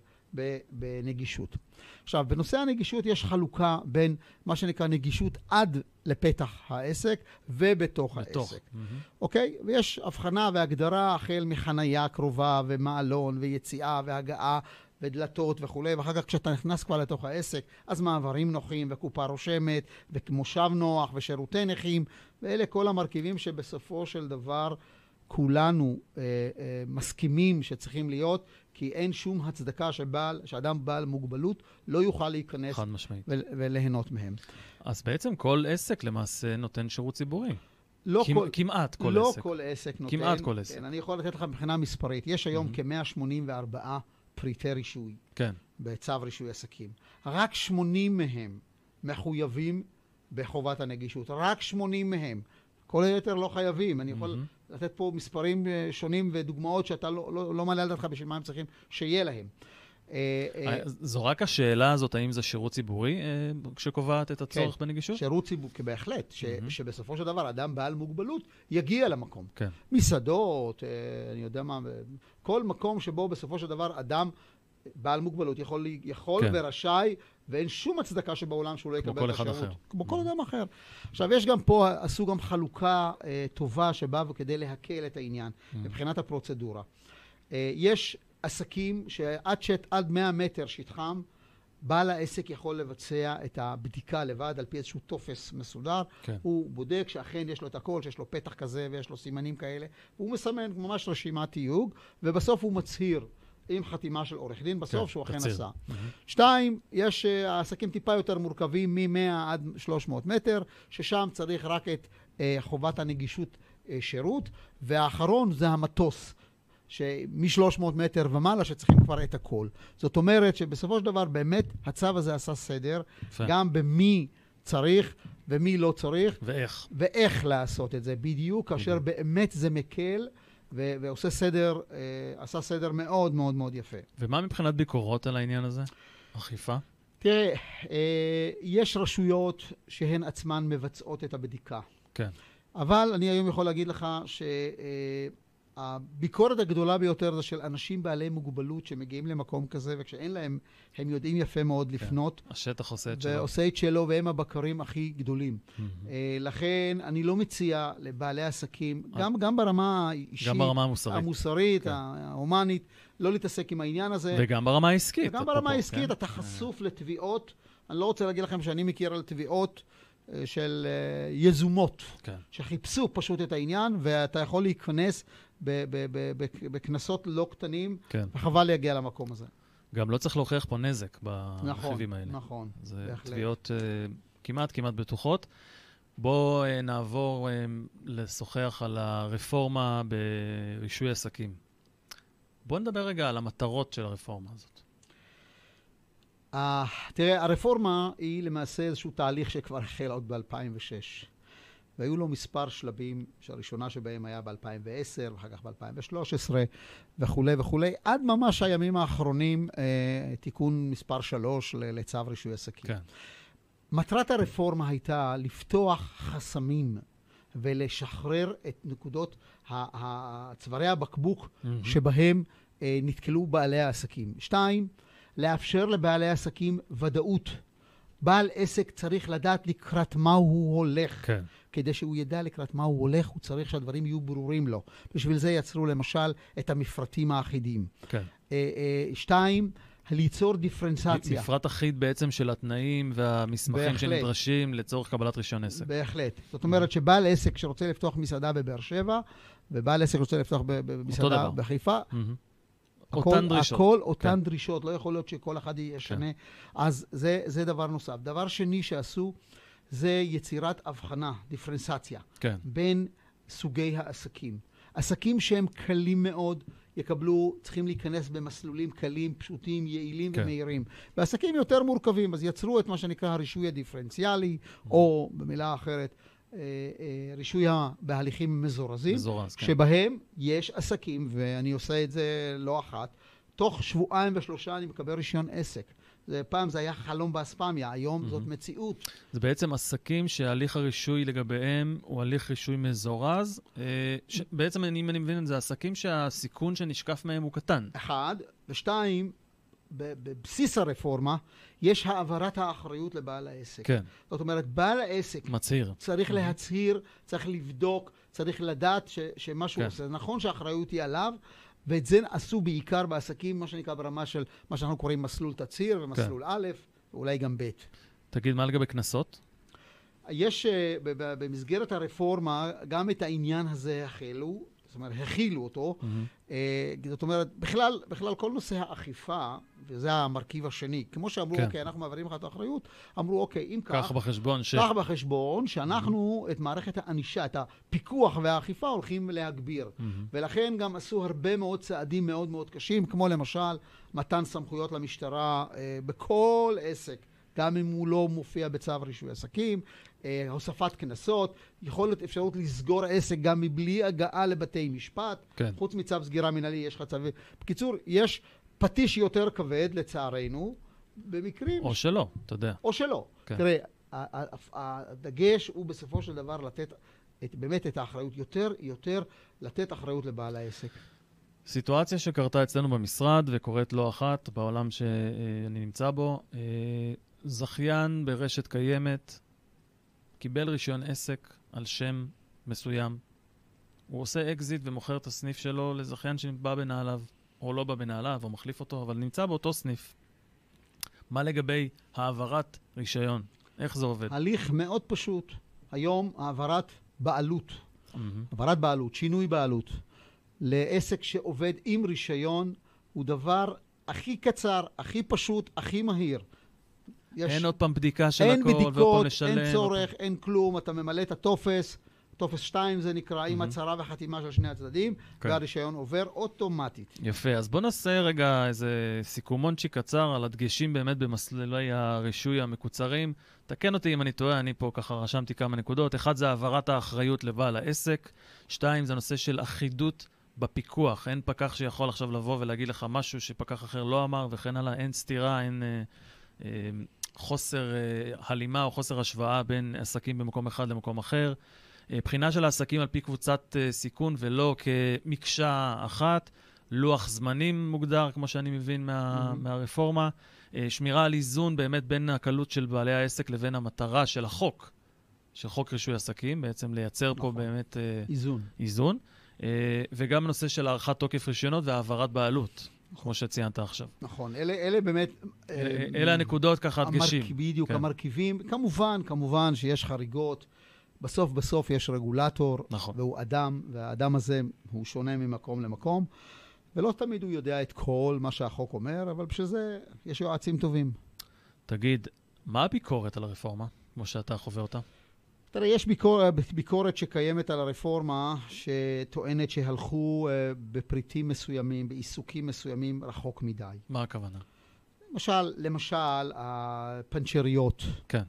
[SPEAKER 3] בנגישות. עכשיו, בנושא הנגישות יש חלוקה בין מה שנקרא נגישות עד לפתח העסק ובתוך בתוך. העסק. Mm-hmm. אוקיי? ויש הבחנה והגדרה החל מחנייה קרובה ומעלון ויציאה והגעה ודלתות וכולי, ואחר כך כשאתה נכנס כבר לתוך העסק, אז מעברים נוחים וקופה רושמת ומושב נוח ושירותי נכים, ואלה כל המרכיבים שבסופו של דבר כולנו אה, אה, מסכימים שצריכים להיות, כי אין שום הצדקה שבעל, שאדם בעל מוגבלות לא יוכל להיכנס
[SPEAKER 2] חד משמעית.
[SPEAKER 3] ו- וליהנות מהם.
[SPEAKER 2] אז בעצם כל עסק למעשה נותן שירות ציבורי.
[SPEAKER 3] לא
[SPEAKER 2] כמ-
[SPEAKER 3] כל,
[SPEAKER 2] כמעט כל
[SPEAKER 3] לא
[SPEAKER 2] עסק.
[SPEAKER 3] לא כל עסק נותן.
[SPEAKER 2] כמעט כל עסק.
[SPEAKER 3] כן, אני יכול לתת לך מבחינה מספרית. יש היום mm-hmm. כ-184 פריטי רישוי.
[SPEAKER 2] כן.
[SPEAKER 3] בצו רישוי עסקים. רק 80 מהם מחויבים בחובת הנגישות. רק 80 מהם. כל היתר לא חייבים. אני יכול mm-hmm. לתת פה מספרים אה, שונים ודוגמאות שאתה לא, לא, לא מעלה על דעתך בשביל מה הם צריכים שיהיה להם.
[SPEAKER 2] אה, אה, זו רק השאלה הזאת, האם זה שירות ציבורי שקובעת את הצורך כן, בנגישות?
[SPEAKER 3] שירות ציבורי, בהחלט, ש, mm-hmm. שבסופו של דבר אדם בעל מוגבלות יגיע למקום.
[SPEAKER 2] כן.
[SPEAKER 3] מסעדות, אני יודע מה, כל מקום שבו בסופו של דבר אדם בעל מוגבלות יכול, יכול כן. ורשאי, ואין שום הצדקה שבעולם שהוא לא יקבל את השירות.
[SPEAKER 2] כמו כל אחד אחר.
[SPEAKER 3] כמו כל אדם אחר. עכשיו, יש גם פה, עשו גם חלוקה אה, טובה שבאה כדי להקל את העניין, mm. מבחינת הפרוצדורה. אה, יש עסקים שעד שט, עד 100 מטר שטחם, בעל העסק יכול לבצע את הבדיקה לבד על פי איזשהו טופס מסודר.
[SPEAKER 2] כן.
[SPEAKER 3] הוא בודק שאכן יש לו את הכל, שיש לו פתח כזה ויש לו סימנים כאלה. הוא מסמן ממש רשימת תיוג, ובסוף הוא מצהיר עם חתימה של עורך דין בסוף,
[SPEAKER 2] כן,
[SPEAKER 3] שהוא אכן. עשה.
[SPEAKER 2] מהמם.
[SPEAKER 3] שתיים, יש אה, עסקים טיפה יותר מורכבים, מ-100 עד 300 מטר, ששם צריך רק את אה, חובת הנגישות אה, שירות, והאחרון זה המטוס. שמ-300 מטר ומעלה שצריכים כבר את הכל. זאת אומרת שבסופו של דבר באמת הצו הזה עשה סדר,
[SPEAKER 2] יפה.
[SPEAKER 3] גם במי צריך ומי לא צריך,
[SPEAKER 2] ואיך?
[SPEAKER 3] ואיך לעשות את זה בדיוק, כאשר באמת זה מקל ו- ועושה סדר, אה, עשה סדר מאוד מאוד מאוד יפה.
[SPEAKER 2] ומה מבחינת ביקורות על העניין הזה? אכיפה?
[SPEAKER 3] תראה, אה, יש רשויות שהן עצמן מבצעות את הבדיקה.
[SPEAKER 2] כן.
[SPEAKER 3] אבל אני היום יכול להגיד לך שהביקורת הגדולה ביותר זה של אנשים בעלי מוגבלות שמגיעים למקום כזה, וכשאין להם, הם יודעים יפה מאוד לפנות,
[SPEAKER 2] השטח עושה את שלו.
[SPEAKER 3] ועושה את שלו, והם הבקרים הכי גדולים. אה, לכן אני לא מציע לבעלי עסקים, גם, גם ברמה האישית,
[SPEAKER 2] גם ברמה המוסרית.
[SPEAKER 3] המוסרית,
[SPEAKER 2] כן.
[SPEAKER 3] ההומנית, לא להתעסק עם העניין הזה.
[SPEAKER 2] וגם ברמה העסקית.
[SPEAKER 3] וגם ברמה העסקית
[SPEAKER 2] כן?
[SPEAKER 3] אתה חשוף לתביעות. אני לא רוצה להגיד לכם שאני מכיר על תביעות אה, של אה, יזומות,
[SPEAKER 2] כן.
[SPEAKER 3] שחיפשו פשוט את העניין, ואתה יכול להיכנס בקנסות לא קטנים,
[SPEAKER 2] כן.
[SPEAKER 3] וחבל להגיע למקום הזה.
[SPEAKER 2] גם לא צריך להוכיח פה נזק
[SPEAKER 3] נכון,
[SPEAKER 2] ברכיבים האלה.
[SPEAKER 3] נכון.
[SPEAKER 2] זה
[SPEAKER 3] בהחלט.
[SPEAKER 2] תביעות אה, כמעט כמעט בטוחות. בואו אה, נעבור אה, לשוחח על הרפורמה ברישוי עסקים. בואו נדבר רגע על המטרות של הרפורמה הזאת.
[SPEAKER 3] Uh, תראה, הרפורמה היא למעשה איזשהו תהליך שכבר החל עוד ב-2006. והיו לו מספר שלבים, שהראשונה שבהם היה ב-2010, ואחר כך ב-2013, וכולי וכולי, עד ממש הימים האחרונים, אה, תיקון מספר 3 ל- לצו רישוי עסקים.
[SPEAKER 2] כן.
[SPEAKER 3] מטרת הרפורמה הייתה לפתוח חסמים ולשחרר את נקודות צווארי הבקבוק
[SPEAKER 2] מהמם.
[SPEAKER 3] שבהם אה, נתקלו בעלי העסקים. שתיים, לאפשר לבעלי העסקים ודאות. בעל עסק צריך לדעת לקראת מה הוא הולך.
[SPEAKER 2] כן.
[SPEAKER 3] כדי שהוא ידע לקראת מה הוא הולך, הוא צריך שהדברים יהיו ברורים לו. בשביל זה יצרו למשל את המפרטים האחידים.
[SPEAKER 2] כן.
[SPEAKER 3] אה, אה, שתיים, ליצור דיפרנציאציה.
[SPEAKER 2] מפרט אחיד בעצם של התנאים והמסמכים
[SPEAKER 3] בהחלט.
[SPEAKER 2] שנדרשים לצורך קבלת רישיון עסק.
[SPEAKER 3] בהחלט. זאת אומרת שבעל עסק שרוצה לפתוח מסעדה בבאר שבע, ובעל עסק שרוצה לפתוח במסעדה. בחיפה,
[SPEAKER 2] מהמם.
[SPEAKER 3] הכל,
[SPEAKER 2] אותן דרישות.
[SPEAKER 3] הכל אותן
[SPEAKER 2] כן.
[SPEAKER 3] דרישות, לא יכול להיות שכל אחד יהיה שונה. אז זה, זה דבר נוסף. דבר שני שעשו, זה יצירת הבחנה, דיפרנציאציה,
[SPEAKER 2] כן.
[SPEAKER 3] בין סוגי העסקים. עסקים שהם קלים מאוד, יקבלו, צריכים להיכנס במסלולים קלים, פשוטים, יעילים
[SPEAKER 2] כן.
[SPEAKER 3] ומהירים. ועסקים יותר מורכבים, אז יצרו את מה שנקרא הרישוי הדיפרנציאלי, או במילה אחרת, רישוי ה- בהליכים מזורזים.
[SPEAKER 2] מזורז, כן.
[SPEAKER 3] שבהם יש עסקים, ואני עושה את זה לא אחת, תוך שבועיים ושלושה אני מקבל רישיון עסק. זה, פעם זה היה חלום באספמיה, היום זאת מציאות.
[SPEAKER 2] זה בעצם עסקים שהליך הרישוי לגביהם הוא הליך רישוי מזורז. אה, בעצם, אם אני מבין את זה, עסקים שהסיכון שנשקף מהם הוא קטן.
[SPEAKER 3] אחד, ושתיים, בבסיס הרפורמה יש העברת האחריות לבעל העסק.
[SPEAKER 2] כן,
[SPEAKER 3] זאת אומרת, בעל העסק
[SPEAKER 2] מצהיר.
[SPEAKER 3] צריך להצהיר, צריך לבדוק, צריך לדעת ש, שמה שהוא
[SPEAKER 2] כן.
[SPEAKER 3] עושה. נכון שהאחריות היא עליו, ואת זה עשו בעיקר בעסקים, מה שנקרא ברמה של מה שאנחנו קוראים מסלול תצהיר ומסלול א', ואולי גם ב'.
[SPEAKER 2] תגיד, מה לגבי קנסות?
[SPEAKER 3] יש אה, במסגרת הרפורמה גם את העניין הזה החלו, זאת אומרת, הכילו אותו. אה, זאת אומרת, בכלל, בכלל כל נושא האכיפה, וזה המרכיב השני, כמו שאמרו,
[SPEAKER 2] כן.
[SPEAKER 3] אוקיי, אנחנו מעבירים לך את האחריות, אמרו, אוקיי, אם כך,
[SPEAKER 2] קח בחשבון ש...
[SPEAKER 3] קח בחשבון שאנחנו את מערכת הענישה, את הפיקוח והאכיפה הולכים להגביר.
[SPEAKER 2] מהמם.
[SPEAKER 3] ולכן גם עשו הרבה מאוד צעדים מאוד מאוד קשים, כמו למשל מתן סמכויות למשטרה אה, בכל עסק, גם אם הוא לא מופיע בצו רישוי עסקים, הוספת קנסות, יכולת אפשרות לסגור עסק גם מבלי הגעה לבתי משפט.
[SPEAKER 2] כן.
[SPEAKER 3] חוץ מצו סגירה מנהלי יש לך צווי... בקיצור, יש פטיש יותר כבד, לצערנו, במקרים
[SPEAKER 2] או שלא, אתה יודע.
[SPEAKER 3] או שלא.
[SPEAKER 2] כן.
[SPEAKER 3] תראה, הדגש הוא בסופו של דבר לתת את, באמת את האחריות, יותר, יותר לתת אחריות לבעל העסק.
[SPEAKER 2] סיטואציה שקרתה אצלנו במשרד וקורית לא אחת בעולם שאני נמצא בו, אה, זכיין ברשת קיימת קיבל רישיון עסק על שם מסוים. הוא עושה אקזיט ומוכר את הסניף שלו לזכיין שבא בנעליו, או לא בא בנעליו, או מחליף אותו, אבל נמצא באותו סניף. מה לגבי העברת רישיון? איך זה עובד?
[SPEAKER 3] הליך מאוד פשוט. היום העברת בעלות,
[SPEAKER 2] מהמם.
[SPEAKER 3] העברת בעלות, שינוי בעלות, לעסק שעובד עם רישיון, הוא דבר הכי קצר, הכי פשוט, הכי מהיר.
[SPEAKER 2] יש... אין עוד פעם בדיקה של
[SPEAKER 3] אין
[SPEAKER 2] הכל,
[SPEAKER 3] בדיקות,
[SPEAKER 2] ועוד פעם לשלם.
[SPEAKER 3] אין צורך, אין כלום, אתה ממלא את הטופס, טופס 2 זה נקרא, עם הצהרה וחתימה של שני הצדדים,
[SPEAKER 2] כן.
[SPEAKER 3] והרישיון עובר אוטומטית.
[SPEAKER 2] יפה, אז בוא נעשה רגע איזה סיכומונצ'י קצר על הדגשים באמת במסלולי הרישוי המקוצרים. תקן אותי אם אני טועה, אני פה ככה רשמתי כמה נקודות. אחד זה העברת האחריות לבעל העסק, שתיים זה נושא של אחידות בפיקוח. אין פקח שיכול עכשיו לבוא ולהגיד לך משהו שפקח אחר לא אמר וכן הלאה, אין סתירה, אין... אה, אה, חוסר אה, הלימה או חוסר השוואה בין עסקים במקום אחד למקום אחר. אה, בחינה של העסקים על פי קבוצת אה, סיכון ולא כמקשה אחת. לוח זמנים מוגדר, כמו שאני מבין מה, mm-hmm. מהרפורמה. שמירה על איזון באמת בין הקלות של בעלי העסק לבין המטרה של החוק, של חוק רישוי עסקים, בעצם לייצר נכון. פה באמת
[SPEAKER 3] איזון.
[SPEAKER 2] איזון. וגם נושא של הארכת תוקף רישיונות והעברת בעלות. כמו שציינת עכשיו.
[SPEAKER 3] נכון, אלה, אלה באמת...
[SPEAKER 2] אלה, אלה הנקודות ככה, הדגשים.
[SPEAKER 3] המרכ... בדיוק, כן. המרכיבים. כמובן, כמובן שיש חריגות. בסוף בסוף יש רגולטור,
[SPEAKER 2] נכון.
[SPEAKER 3] והוא אדם, והאדם הזה הוא שונה ממקום למקום, ולא תמיד הוא יודע את כל מה שהחוק אומר, אבל בשביל זה יש יועצים טובים.
[SPEAKER 2] תגיד, מה הביקורת על הרפורמה, כמו שאתה חווה אותה?
[SPEAKER 3] תראה, יש ביקור, ביקורת שקיימת על הרפורמה, שטוענת שהלכו uh, בפריטים מסוימים, בעיסוקים מסוימים, רחוק מדי.
[SPEAKER 2] מה הכוונה?
[SPEAKER 3] למשל, למשל, הפנצ'ריות.
[SPEAKER 2] כן.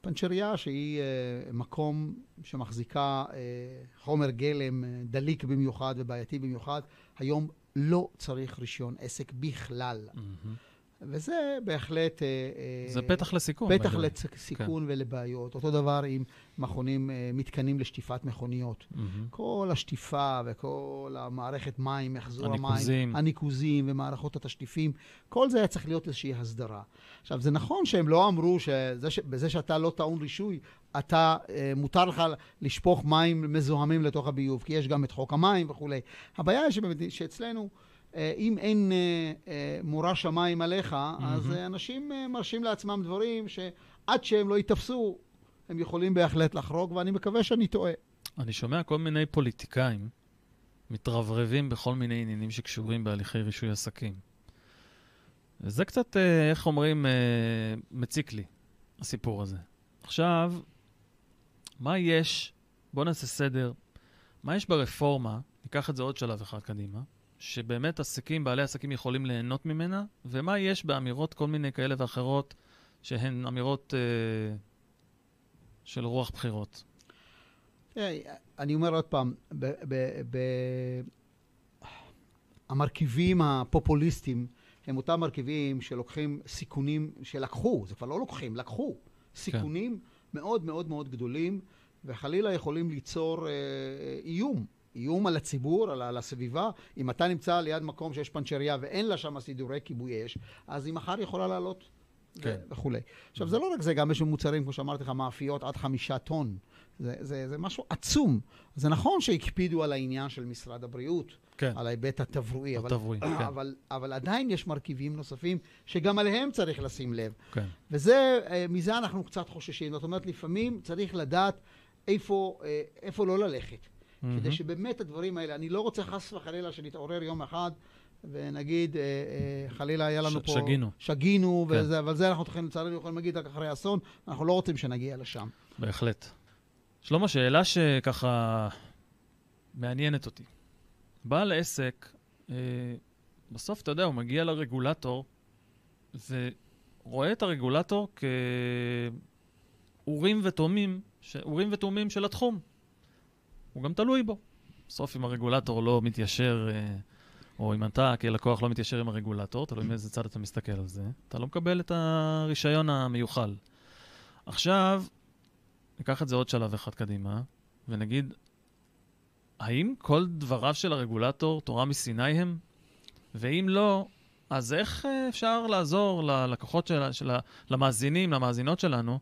[SPEAKER 3] פנצ'ריה שהיא uh, מקום שמחזיקה uh, חומר גלם דליק במיוחד ובעייתי במיוחד, היום לא צריך רישיון עסק בכלל. Mm-hmm. וזה בהחלט... אה,
[SPEAKER 2] אה, זה פתח לסיכון.
[SPEAKER 3] פתח לסיכון כן. ולבעיות. אותו דבר עם מכונים, אה, מתקנים לשטיפת מכוניות. Mm-hmm. כל השטיפה וכל המערכת מים, מחזור המים, הניקוזים ומערכות התשטיפים, כל זה היה צריך להיות איזושהי הסדרה. עכשיו, זה נכון שהם לא אמרו שבזה שאתה לא טעון רישוי, אתה, מותר לך לשפוך מים מזוהמים לתוך הביוב, כי יש גם את חוק המים וכולי. הבעיה היא שאצלנו... אה, אם אין אה, אה, מורא שמיים עליך. אז אנשים מרשים לעצמם דברים שעד שהם לא ייתפסו, הם יכולים בהחלט לחרוג, ואני מקווה שאני טועה.
[SPEAKER 2] אני שומע כל מיני פוליטיקאים מתרברבים בכל מיני עניינים שקשורים בהליכי רישוי עסקים. וזה קצת, איך אומרים, מציק לי, הסיפור הזה. עכשיו, מה יש, בואו נעשה סדר, מה יש ברפורמה, ניקח את זה עוד שלב אחד קדימה, שבאמת עסקים, בעלי עסקים יכולים ליהנות ממנה, ומה יש באמירות כל מיני כאלה ואחרות שהן אמירות אה, של רוח בחירות?
[SPEAKER 3] אני אומר עוד פעם, ב- ב- ב- המרכיבים הפופוליסטיים הם אותם מרכיבים שלוקחים סיכונים, שלקחו, זה כבר לא לוקחים, לקחו סיכונים כן. מאוד מאוד מאוד גדולים, וחלילה יכולים ליצור אה, איום איום על הציבור, על, על הסביבה. אם אתה נמצא ליד מקום שיש פנצ'ריה ואין לה שם סידורי כיבוי אש, אז היא מחר יכולה לעלות
[SPEAKER 2] כן.
[SPEAKER 3] וכולי. עכשיו, זה לא רק זה, גם יש מוצרים, כמו שאמרתי לך, מאפיות עד חמישה טון. זה, זה, זה משהו עצום. זה נכון שהקפידו על העניין של משרד הבריאות,
[SPEAKER 2] כן.
[SPEAKER 3] על ההיבט התברואי,
[SPEAKER 2] אבל, התברואי,
[SPEAKER 3] כן. אבל, אבל עדיין יש מרכיבים נוספים שגם עליהם צריך לשים לב.
[SPEAKER 2] כן.
[SPEAKER 3] וזה, אה, מזה אנחנו קצת חוששים. זאת אומרת, לפעמים צריך לדעת איפה, אה, איפה לא ללכת. Mm-hmm. כדי שבאמת הדברים האלה, אני לא רוצה חס וחלילה שנתעורר יום אחד ונגיד, אה, אה, חלילה היה לנו ש- פה...
[SPEAKER 2] שגינו.
[SPEAKER 3] שגינו, כן. וזה, אבל זה אנחנו צריכים, לצערנו יכולים להגיד רק אחרי אסון, אנחנו לא רוצים שנגיע לשם.
[SPEAKER 2] בהחלט. שלמה, שאלה שככה מעניינת אותי. בעל עסק, אה, בסוף, אתה יודע, הוא מגיע לרגולטור, ורואה את הרגולטור כאורים ותומים, אורים ותומים של התחום. הוא גם תלוי בו. בסוף אם הרגולטור לא מתיישר, אה, או אם אתה כלקוח לא מתיישר עם הרגולטור, תלוי מאיזה צד אתה מסתכל על זה, אתה לא מקבל את הרישיון המיוחל. עכשיו, ניקח את זה עוד שלב אחד קדימה, ונגיד, האם כל דבריו של הרגולטור תורה מסיני הם? ואם לא, אז איך אה, אפשר לעזור ללקוחות של, של, למאזינים, למאזינות שלנו,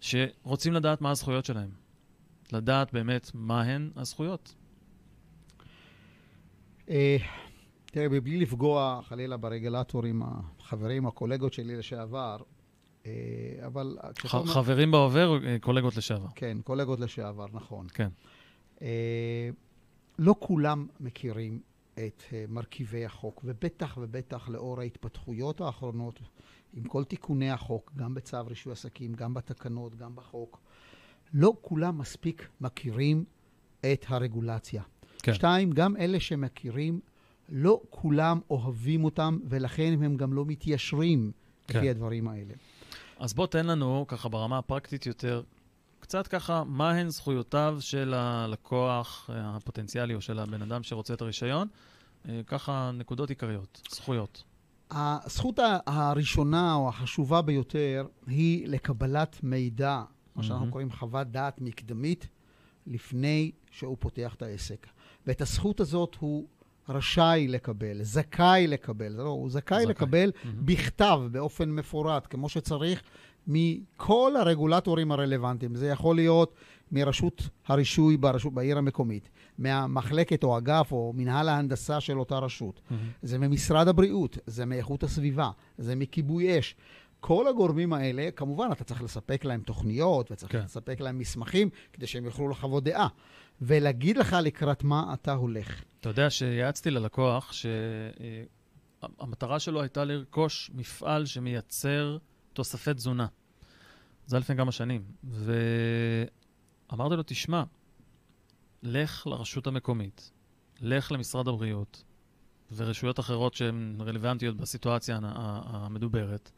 [SPEAKER 2] שרוצים לדעת מה הזכויות שלהם? לדעת באמת מהן הזכויות.
[SPEAKER 3] אה, תראה, מבלי לפגוע חלילה ברגולטורים, החברים, הקולגות שלי לשעבר, אה, אבל...
[SPEAKER 2] חברים או אה, קולגות לשעבר?
[SPEAKER 3] כן, קולגות לשעבר, נכון.
[SPEAKER 2] כן.
[SPEAKER 3] לא כולם מכירים את מרכיבי החוק, ובטח ובטח לאור ההתפתחויות האחרונות, עם כל תיקוני החוק, גם בצו רישוי עסקים, גם בתקנות, גם בחוק, לא כולם מספיק מכירים את הרגולציה. כן. שתיים, גם אלה שמכירים, לא כולם אוהבים אותם, ולכן הם גם לא מתיישרים כן. לפי הדברים האלה.
[SPEAKER 2] אז בוא תן לנו, ככה ברמה הפרקטית יותר, קצת ככה, מהן זכויותיו של הלקוח אה, הפוטנציאלי או של הבן אדם שרוצה את הרישיון? אה, ככה נקודות עיקריות, זכויות.
[SPEAKER 3] הזכות הראשונה או החשובה ביותר היא לקבלת מידע, מה שאנחנו קוראים חוות דעת מקדמית, לפני שהוא פותח את העסק. ואת הזכות הזאת הוא רשאי לקבל, זכאי לקבל, לא, הוא זכאי, זכאי. לקבל mm-hmm. בכתב, באופן מפורט, כמו שצריך, מכל הרגולטורים הרלוונטיים. זה יכול להיות מרשות הרישוי ברשות, בעיר המקומית, מהמחלקת או אגף או מנהל ההנדסה של אותה רשות. Mm-hmm. זה ממשרד הבריאות, זה מאיכות הסביבה, זה מכיבוי אש. כל הגורמים האלה, כמובן, אתה צריך לספק להם תוכניות וצריך כן. לספק להם מסמכים כדי שהם יוכלו לחוות דעה. ולהגיד לך לקראת מה אתה הולך.
[SPEAKER 2] אתה יודע שיעצתי ללקוח שהמטרה שלו הייתה לרכוש מפעל שמייצר תוספי תזונה. זה היה לפני כמה שנים. ואמרתי לו, תשמע, לך לרשות המקומית, לך למשרד הבריאות ורשויות אחרות שהן רלוונטיות בסיטואציה המדוברת,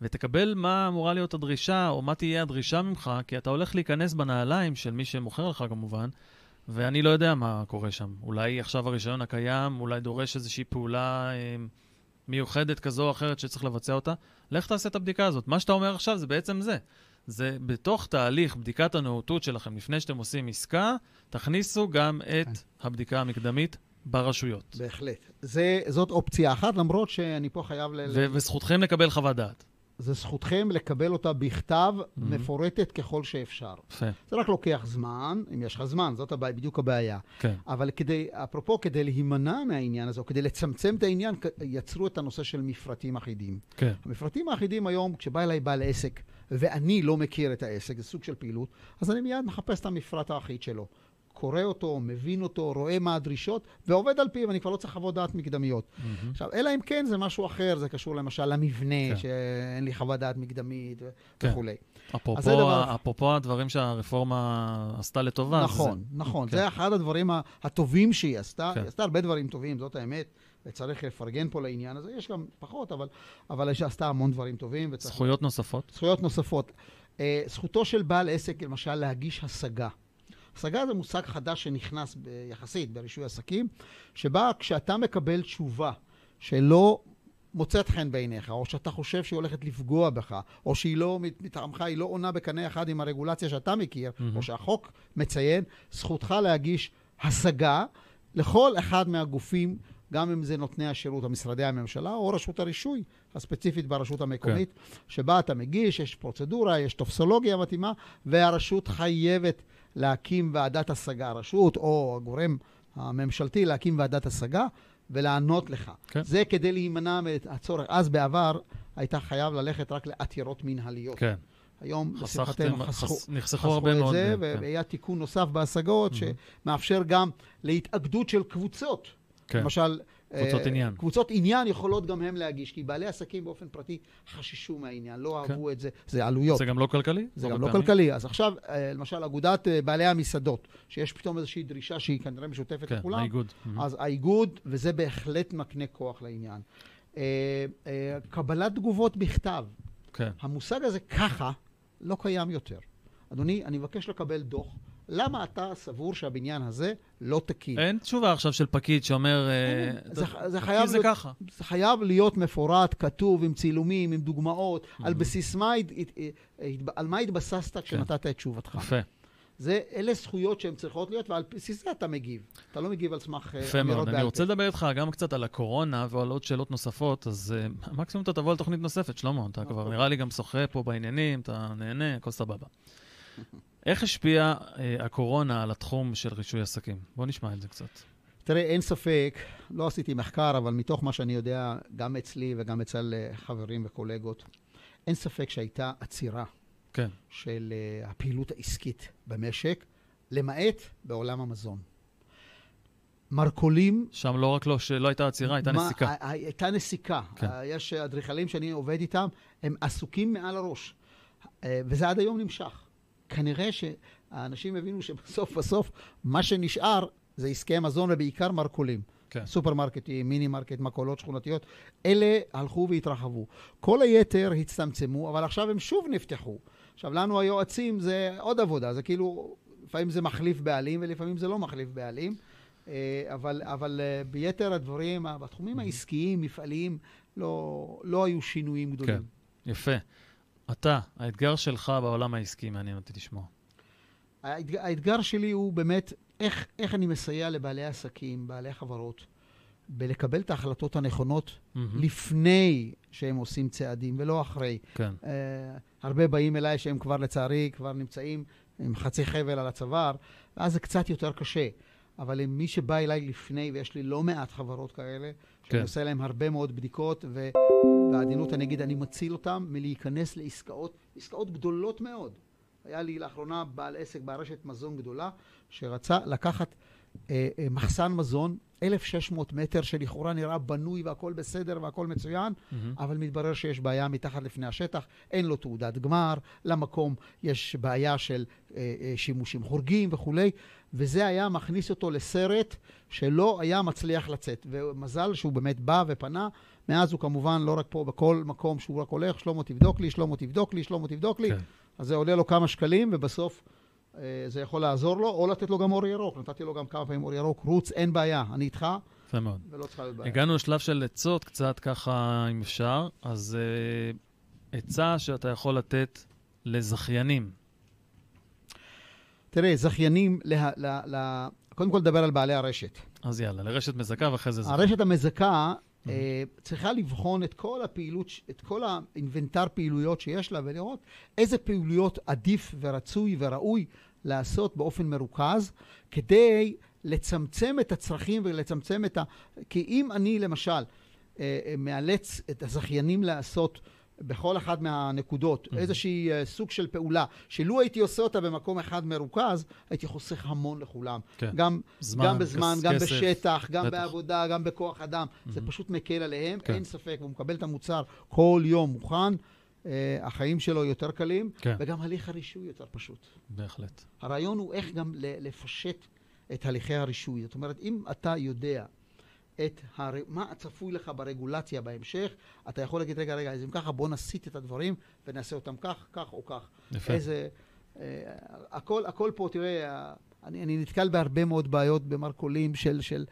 [SPEAKER 2] ותקבל מה אמורה להיות הדרישה, או מה תהיה הדרישה ממך, כי אתה הולך להיכנס בנעליים של מי שמוכר לך כמובן, ואני לא יודע מה קורה שם. אולי עכשיו הרישיון הקיים, אולי דורש איזושהי פעולה אה, מיוחדת כזו או אחרת שצריך לבצע אותה. לך תעשה את הבדיקה הזאת. מה שאתה אומר עכשיו זה בעצם זה. זה בתוך תהליך בדיקת הנאותות שלכם, לפני שאתם עושים עסקה, תכניסו גם את כן. הבדיקה המקדמית ברשויות.
[SPEAKER 3] בהחלט. זה, זאת אופציה אחת, למרות שאני פה חייב ל...
[SPEAKER 2] ו- וזכותכם לקבל חוות דעת.
[SPEAKER 3] זה זכותכם לקבל אותה בכתב, mm-hmm. מפורטת ככל שאפשר. יפה. זה רק לוקח זמן, אם יש לך זמן, זאת הבע... בדיוק הבעיה. כן. אבל כדי, אפרופו, כדי להימנע מהעניין הזה, או כדי לצמצם את העניין, יצרו את הנושא של מפרטים אחידים. כן. המפרטים האחידים היום, כשבא אליי בעל עסק, ואני לא מכיר את העסק, זה סוג של פעילות, אז אני מיד מחפש את המפרט האחיד שלו. קורא אותו, מבין אותו, רואה מה הדרישות, ועובד על פיו, אני כבר לא צריך חוות דעת מקדמיות. Mm-hmm. עכשיו, אלא אם כן זה משהו אחר, זה קשור למשל למבנה, כן. שאין לי חוות דעת מקדמית כן. וכולי.
[SPEAKER 2] אפרופו, דבר... אפרופו הדברים שהרפורמה עשתה לטובה.
[SPEAKER 3] נכון, זה... נכון. כן. זה אחד הדברים הטובים שהיא עשתה. כן. היא עשתה הרבה דברים טובים, זאת האמת. וצריך לפרגן פה לעניין הזה. יש גם פחות, אבל, אבל היא עשתה המון דברים טובים. וצריך...
[SPEAKER 2] זכויות נוספות?
[SPEAKER 3] זכויות נוספות. Uh, זכותו של בעל עסק, למשל, להגיש השגה. השגה זה מושג חדש שנכנס ב- יחסית ברישוי עסקים, שבה כשאתה מקבל תשובה שלא מוצאת חן בעיניך, או שאתה חושב שהיא הולכת לפגוע בך, או שהיא לא, מטעמך, היא לא עונה בקנה אחד עם הרגולציה שאתה מכיר, mm-hmm. או שהחוק מציין, זכותך להגיש השגה לכל אחד מהגופים, גם אם זה נותני השירות, המשרדי הממשלה, או רשות הרישוי הספציפית ברשות המקומית, כן. שבה אתה מגיש, יש פרוצדורה, יש טופסולוגיה מתאימה, והרשות חייבת להקים ועדת השגה, הרשות או הגורם הממשלתי להקים ועדת השגה ולענות לך. כן. זה כדי להימנע מהצורך. אז בעבר היית חייב ללכת רק לעתירות מנהליות. כן. היום, לשמחתנו, חסכו,
[SPEAKER 2] נחסכו הרבה מאוד.
[SPEAKER 3] זה, כן. והיה תיקון נוסף בהשגות, mm-hmm. שמאפשר גם להתאגדות של קבוצות. כן. למשל,
[SPEAKER 2] קבוצות uh, עניין.
[SPEAKER 3] קבוצות עניין יכולות גם הם להגיש, כי בעלי עסקים באופן פרטי חששו מהעניין, לא כן. אהבו את זה, זה עלויות.
[SPEAKER 2] זה גם לא כלכלי?
[SPEAKER 3] זה גם לא פעמים. כלכלי. אז עכשיו, uh, למשל, אגודת uh, בעלי המסעדות, שיש פתאום איזושהי דרישה שהיא כנראה משותפת כן, לכולם.
[SPEAKER 2] האיגוד.
[SPEAKER 3] אז האיגוד, וזה בהחלט מקנה כוח לעניין. Uh, uh, קבלת תגובות בכתב. כן. המושג הזה ככה לא קיים יותר. אדוני, אני מבקש לקבל דוח. למה אתה סבור שהבניין הזה לא תקין?
[SPEAKER 2] אין תשובה עכשיו של פקיד שאומר,
[SPEAKER 3] אה, זה, זה, חייב זה ככה. זה חייב להיות מפורט, כתוב, עם צילומים, עם דוגמאות, על mm-hmm. בסיס מה, על מה התבססת כשנתת כן. את תשובתך. יפה. זה, אלה זכויות שהן צריכות להיות, ועל בסיס זה אתה מגיב. אתה לא מגיב על סמך
[SPEAKER 2] אה, יפה מאוד. אני רוצה לדבר איתך גם קצת על הקורונה ועל עוד שאלות נוספות, אז uh, מקסימום אתה תבוא לתוכנית נוספת, שלמה. אתה כבר נראה לי גם שוחה פה בעניינים, אתה נהנה, הכל סבבה. איך השפיעה אה, הקורונה על התחום של רישוי עסקים? בוא נשמע את זה קצת.
[SPEAKER 3] תראה, אין ספק, לא עשיתי מחקר, אבל מתוך מה שאני יודע, גם אצלי וגם אצל אה, חברים וקולגות, אין ספק שהייתה עצירה כן. של uh, הפעילות העסקית במשק, למעט בעולם המזון. מרכולים...
[SPEAKER 2] שם לא רק לא, שלא הייתה עצירה, הייתה
[SPEAKER 3] מה,
[SPEAKER 2] נסיקה.
[SPEAKER 3] הייתה נסיקה.
[SPEAKER 2] כן.
[SPEAKER 3] אה, יש אדריכלים שאני עובד איתם, הם עסוקים מעל הראש. אה, וזה עד היום נמשך. כנראה שהאנשים הבינו שבסוף בסוף מה שנשאר זה עסקי מזון ובעיקר מרכולים.
[SPEAKER 2] כן.
[SPEAKER 3] סופרמרקטים, מיני מרקט, מכולות שכונתיות, אלה הלכו והתרחבו. כל היתר הצטמצמו, אבל עכשיו הם שוב נפתחו. עכשיו, לנו היועצים זה עוד עבודה, זה כאילו, לפעמים זה מחליף בעלים ולפעמים זה לא מחליף בעלים. אה, אבל, אבל אה, ביתר הדברים, בתחומים העסקיים, מפעליים, לא, לא היו שינויים גדולים.
[SPEAKER 2] כן. יפה. אתה, האתגר שלך בעולם העסקי, מעניין אותי לשמוע.
[SPEAKER 3] האתג- האתגר שלי הוא באמת איך, איך אני מסייע לבעלי עסקים, בעלי חברות, בלקבל את ההחלטות הנכונות
[SPEAKER 2] מהמם.
[SPEAKER 3] לפני שהם עושים צעדים ולא אחרי.
[SPEAKER 2] כן.
[SPEAKER 3] Uh, הרבה באים אליי שהם כבר לצערי כבר נמצאים עם חצי חבל על הצוואר, ואז זה קצת יותר קשה. אבל מי שבא אליי לפני, ויש לי לא מעט חברות כאלה, שאני
[SPEAKER 2] כן.
[SPEAKER 3] עושה להם הרבה מאוד בדיקות, ו- בעדינות אני אגיד, אני מציל אותם מלהיכנס לעסקאות, עסקאות גדולות מאוד. היה לי לאחרונה בעל עסק ברשת מזון גדולה, שרצה לקחת מחסן מזון, 1,600 מטר, שלכאורה נראה בנוי והכול בסדר והכול מצוין,
[SPEAKER 2] מהמם.
[SPEAKER 3] אבל מתברר שיש בעיה מתחת לפני השטח, אין לו תעודת גמר, למקום יש בעיה של אה, אה, שימושים חורגים וכולי, וזה היה מכניס אותו לסרט שלא היה מצליח לצאת. ומזל שהוא באמת בא ופנה, מאז הוא כמובן לא רק פה, בכל מקום שהוא רק הולך, שלמה תבדוק לי, שלמה תבדוק לי, שלמה תבדוק לי,
[SPEAKER 2] כן.
[SPEAKER 3] אז זה עולה לו כמה שקלים, ובסוף אה, זה יכול לעזור לו, או לתת לו גם אור ירוק. נתתי לו גם כמה פעמים אור ירוק, רוץ, אין בעיה, אני איתך,
[SPEAKER 2] יפה מאוד.
[SPEAKER 3] ולא צריכה להיות בעיה.
[SPEAKER 2] הגענו לשלב של עצות קצת ככה, אם אפשר. אז uh, עצה שאתה יכול לתת לזכיינים.
[SPEAKER 3] תראה, זכיינים, לה, לה, לה, קודם כל לדבר על בעלי הרשת.
[SPEAKER 2] אז יאללה, לרשת מזכה ואחרי זה זכיין.
[SPEAKER 3] הרשת המזכה אה, צריכה לבחון את כל הפעילות, את כל האינבנטר פעילויות שיש לה ולראות איזה פעילויות עדיף ורצוי וראוי לעשות באופן מרוכז כדי לצמצם את הצרכים ולצמצם את ה... כי אם אני למשל אה, אה, מאלץ את הזכיינים לעשות בכל אחת מהנקודות
[SPEAKER 2] Mhm.
[SPEAKER 3] איזושהי אה, סוג של פעולה, שלו הייתי עושה אותה במקום אחד מרוכז, הייתי חוסך המון לכולם.
[SPEAKER 2] כן.
[SPEAKER 3] גם
[SPEAKER 2] זמן,
[SPEAKER 3] גם בזמן,
[SPEAKER 2] כס-
[SPEAKER 3] גם
[SPEAKER 2] כסף,
[SPEAKER 3] בשטח, גם
[SPEAKER 2] בטח.
[SPEAKER 3] בעבודה, גם בכוח אדם. זה
[SPEAKER 2] Mhm.
[SPEAKER 3] פשוט מקל עליהם,
[SPEAKER 2] כן.
[SPEAKER 3] אין ספק, והוא מקבל את המוצר כל יום מוכן, החיים שלו יותר קלים,
[SPEAKER 2] כן,
[SPEAKER 3] וגם הליך הרישוי יותר פשוט.
[SPEAKER 2] בהחלט.
[SPEAKER 3] הרעיון הוא איך גם לפשט את הליכי הרישוי. זאת אומרת, אם אתה יודע את הר... מה צפוי לך ברגולציה בהמשך, אתה יכול להגיד, רגע, רגע, אז אם ככה, בוא נסיט את הדברים ונעשה אותם כך, כך או כך.
[SPEAKER 2] יפה.
[SPEAKER 3] איזה... אה, הכל, הכל פה, תראה, אה, אני, אני נתקל בהרבה מאוד בעיות במרכולים של, של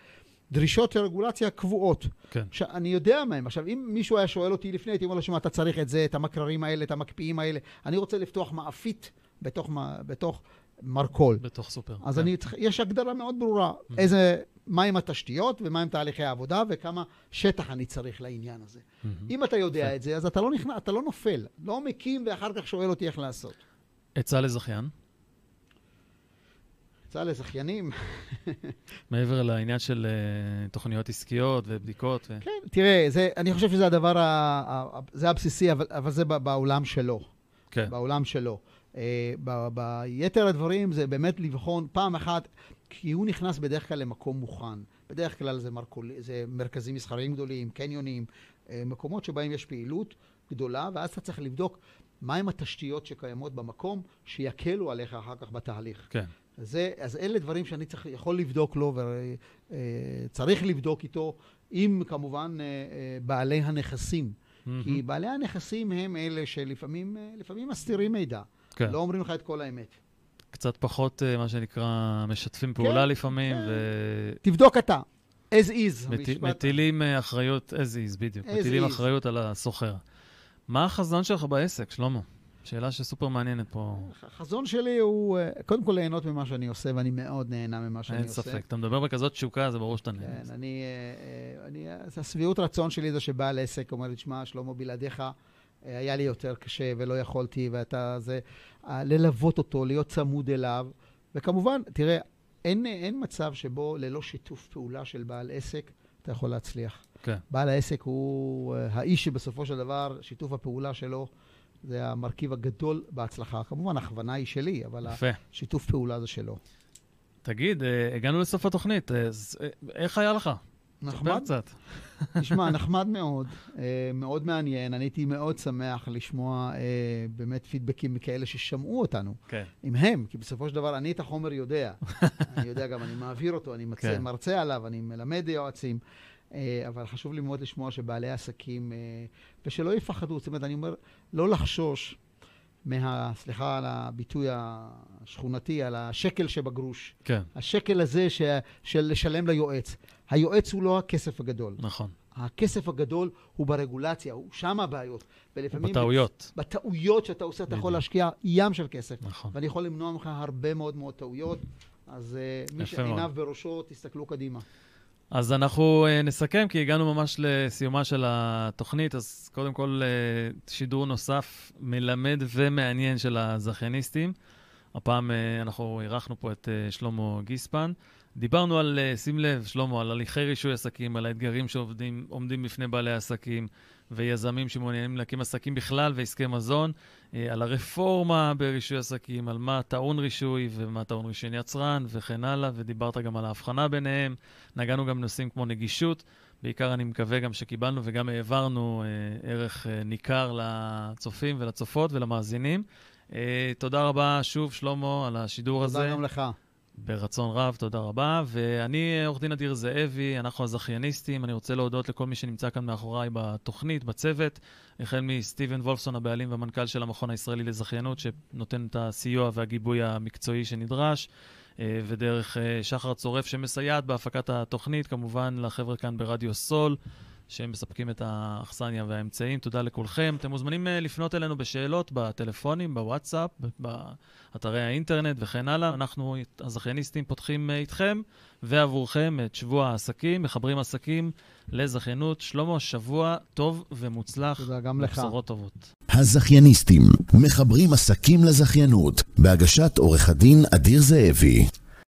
[SPEAKER 3] דרישות של רגולציה קבועות.
[SPEAKER 2] כן.
[SPEAKER 3] שאני יודע מהם. עכשיו, אם מישהו היה שואל אותי לפני, הייתי אומר לו, שמע, אתה צריך את זה, את המקררים האלה, את המקפיאים האלה. אני רוצה לפתוח מאפית בתוך, בתוך מרכול.
[SPEAKER 2] בתוך סופר.
[SPEAKER 3] אז
[SPEAKER 2] כן.
[SPEAKER 3] אני יש הגדרה מאוד ברורה, איזה, מהם התשתיות ומהם תהליכי העבודה וכמה שטח אני צריך לעניין הזה.
[SPEAKER 2] מהמם.
[SPEAKER 3] אם אתה יודע
[SPEAKER 2] יפה.
[SPEAKER 3] את זה, אז אתה לא נכנע, אתה לא נופל. לא מקים ואחר כך שואל אותי איך לעשות.
[SPEAKER 2] עצה לזכיין,
[SPEAKER 3] יצא לזכיינים.
[SPEAKER 2] מעבר לעניין של אה, תוכניות עסקיות ובדיקות. ו...
[SPEAKER 3] כן, תראה, זה, אני חושב שזה הדבר, ה, ה, זה הבסיסי, אבל, אבל זה בעולם שלו.
[SPEAKER 2] כן.
[SPEAKER 3] בעולם שלו. אה, ב- ביתר הדברים זה באמת לבחון פעם אחת, כי הוא נכנס בדרך כלל למקום מוכן. בדרך כלל זה, מרקול, זה מרכזים מסחריים גדולים, קניונים, אה, מקומות שבהם יש פעילות גדולה, ואז אתה צריך לבדוק מהם התשתיות שקיימות במקום, שיקלו עליך אחר כך בתהליך.
[SPEAKER 2] כן.
[SPEAKER 3] זה, אז אלה דברים שאני צריך, יכול לבדוק לו וצריך לבדוק איתו, עם כמובן אה, אה, בעלי הנכסים.
[SPEAKER 2] מהמם.
[SPEAKER 3] כי בעלי הנכסים הם אלה שלפעמים אה, לפעמים מסתירים מידע.
[SPEAKER 2] כן.
[SPEAKER 3] לא אומרים לך את כל האמת.
[SPEAKER 2] קצת פחות, אה, מה שנקרא, משתפים פעולה
[SPEAKER 3] כן,
[SPEAKER 2] לפעמים,
[SPEAKER 3] כן.
[SPEAKER 2] ו...
[SPEAKER 3] תבדוק אתה, as is.
[SPEAKER 2] מת-
[SPEAKER 3] המשפט-
[SPEAKER 2] מטילים אה, אחריות as is, בדיוק.
[SPEAKER 3] As
[SPEAKER 2] מטילים
[SPEAKER 3] is.
[SPEAKER 2] אחריות על הסוחר. מה החזון שלך בעסק, שלמה? שאלה שסופר מעניינת פה.
[SPEAKER 3] החזון שלי הוא אה, קודם כל ליהנות ממה שאני עושה, ואני מאוד נהנה ממה שאני
[SPEAKER 2] אין
[SPEAKER 3] עושה.
[SPEAKER 2] ספק. אתה מדבר בכזאת תשוקה, זה ברור שאתה נהנה.
[SPEAKER 3] כן, אני, אה, אה, אני, אז השביעות רצון שלי זה שבעל עסק אומר לי, שמע, שלמה, בלעדיך היה לי יותר קשה ולא יכולתי, ואתה זה, ללוות אותו, להיות צמוד אליו. וכמובן, תראה, אין, אין מצב שבו ללא שיתוף פעולה של בעל עסק, אתה יכול להצליח.
[SPEAKER 2] כן.
[SPEAKER 3] בעל העסק הוא האיש שבסופו של דבר, שיתוף הפעולה שלו, זה המרכיב הגדול בהצלחה. כמובן, הכוונה היא שלי, אבל
[SPEAKER 2] יפה.
[SPEAKER 3] השיתוף פעולה זה שלו.
[SPEAKER 2] תגיד, אה, הגענו לסוף התוכנית, אה, אז, אה, איך היה לך?
[SPEAKER 3] נחמד?
[SPEAKER 2] קצת.
[SPEAKER 3] תשמע, נחמד מאוד, מאוד מעניין. אני הייתי מאוד שמח לשמוע באמת פידבקים מכאלה ששמעו אותנו.
[SPEAKER 2] כן.
[SPEAKER 3] אם הם, כי בסופו של דבר אני את החומר יודע. אני יודע גם, אני מעביר אותו, אני מצא,
[SPEAKER 2] כן.
[SPEAKER 3] מרצה עליו, אני מלמד יועצים. אה, אבל חשוב לי מאוד לשמוע שבעלי עסקים, אה, ושלא יפחדו, זאת אומרת, אני אומר, לא לחשוש מה... סליחה על הביטוי השכונתי, על השקל שבגרוש.
[SPEAKER 2] כן,
[SPEAKER 3] השקל הזה ש... של לשלם ליועץ. היועץ הוא לא הכסף הגדול.
[SPEAKER 2] נכון.
[SPEAKER 3] הכסף הגדול הוא ברגולציה, הוא שם הבעיות. ולפעמים...
[SPEAKER 2] בטעויות.
[SPEAKER 3] בטעויות שאתה עושה, אתה יכול. להשקיע ים של כסף.
[SPEAKER 2] נכון.
[SPEAKER 3] ואני יכול למנוע ממך הרבה מאוד מאוד טעויות. אז uh, מי. שעיניו בראשו, תסתכלו קדימה.
[SPEAKER 2] אז אנחנו אה, נסכם, כי הגענו ממש לסיומה של התוכנית, אז קודם כל אה, שידור נוסף מלמד ומעניין של הזכייניסטים. הפעם אה, אנחנו אירחנו פה את שלמה גיספן. דיברנו על, שים לב, שלמה, על הליכי רישוי עסקים, על האתגרים שעומדים עומדים בפני בעלי עסקים ויזמים שמעוניינים להקים עסקים בכלל ועסקי מזון, על הרפורמה ברישוי עסקים, על מה טעון רישוי ומה טעון רישיון יצרן וכן הלאה, ודיברת גם על ההבחנה ביניהם. נגענו גם בנושאים כמו נגישות. בעיקר אני מקווה גם שקיבלנו וגם העברנו אה, ערך אה, ניכר לצופים ולצופות ולמאזינים. אה, תודה רבה שוב, שלמה, על השידור הזה.
[SPEAKER 3] תודה גם לך.
[SPEAKER 2] ברצון רב, תודה רבה. ואני עורך דין אדיר זאבי, אנחנו הזכייניסטים. אני רוצה להודות לכל מי שנמצא כאן מאחוריי בתוכנית, בצוות, החל מסטיבן וולפסון, הבעלים והמנכ"ל של המכון הישראלי לזכיינות, שנותן את הסיוע והגיבוי המקצועי שנדרש. אה, ודרך אה, שחר צורף שמסייעת בהפקת התוכנית, כמובן לחבר'ה כאן ברדיו סול, שהם מספקים את האכסניה והאמצעים. תודה לכולכם. אתם מוזמנים אה, לפנות אלינו בשאלות בטלפונים, בוואטסאפ, באתרי האינטרנט וכן הלאה. אנחנו, הזכייניסטים, פותחים אה, איתכם ועבורכם את שבוע העסקים, מחברים עסקים לזכיינות. שלמה, שבוע טוב ומוצלח.
[SPEAKER 3] תודה גם לך.
[SPEAKER 2] בשורות טובות.
[SPEAKER 1] הזכייניסטים, מחברים עסקים לזכיינות, בהגשת עורך הדין אדיר זאבי.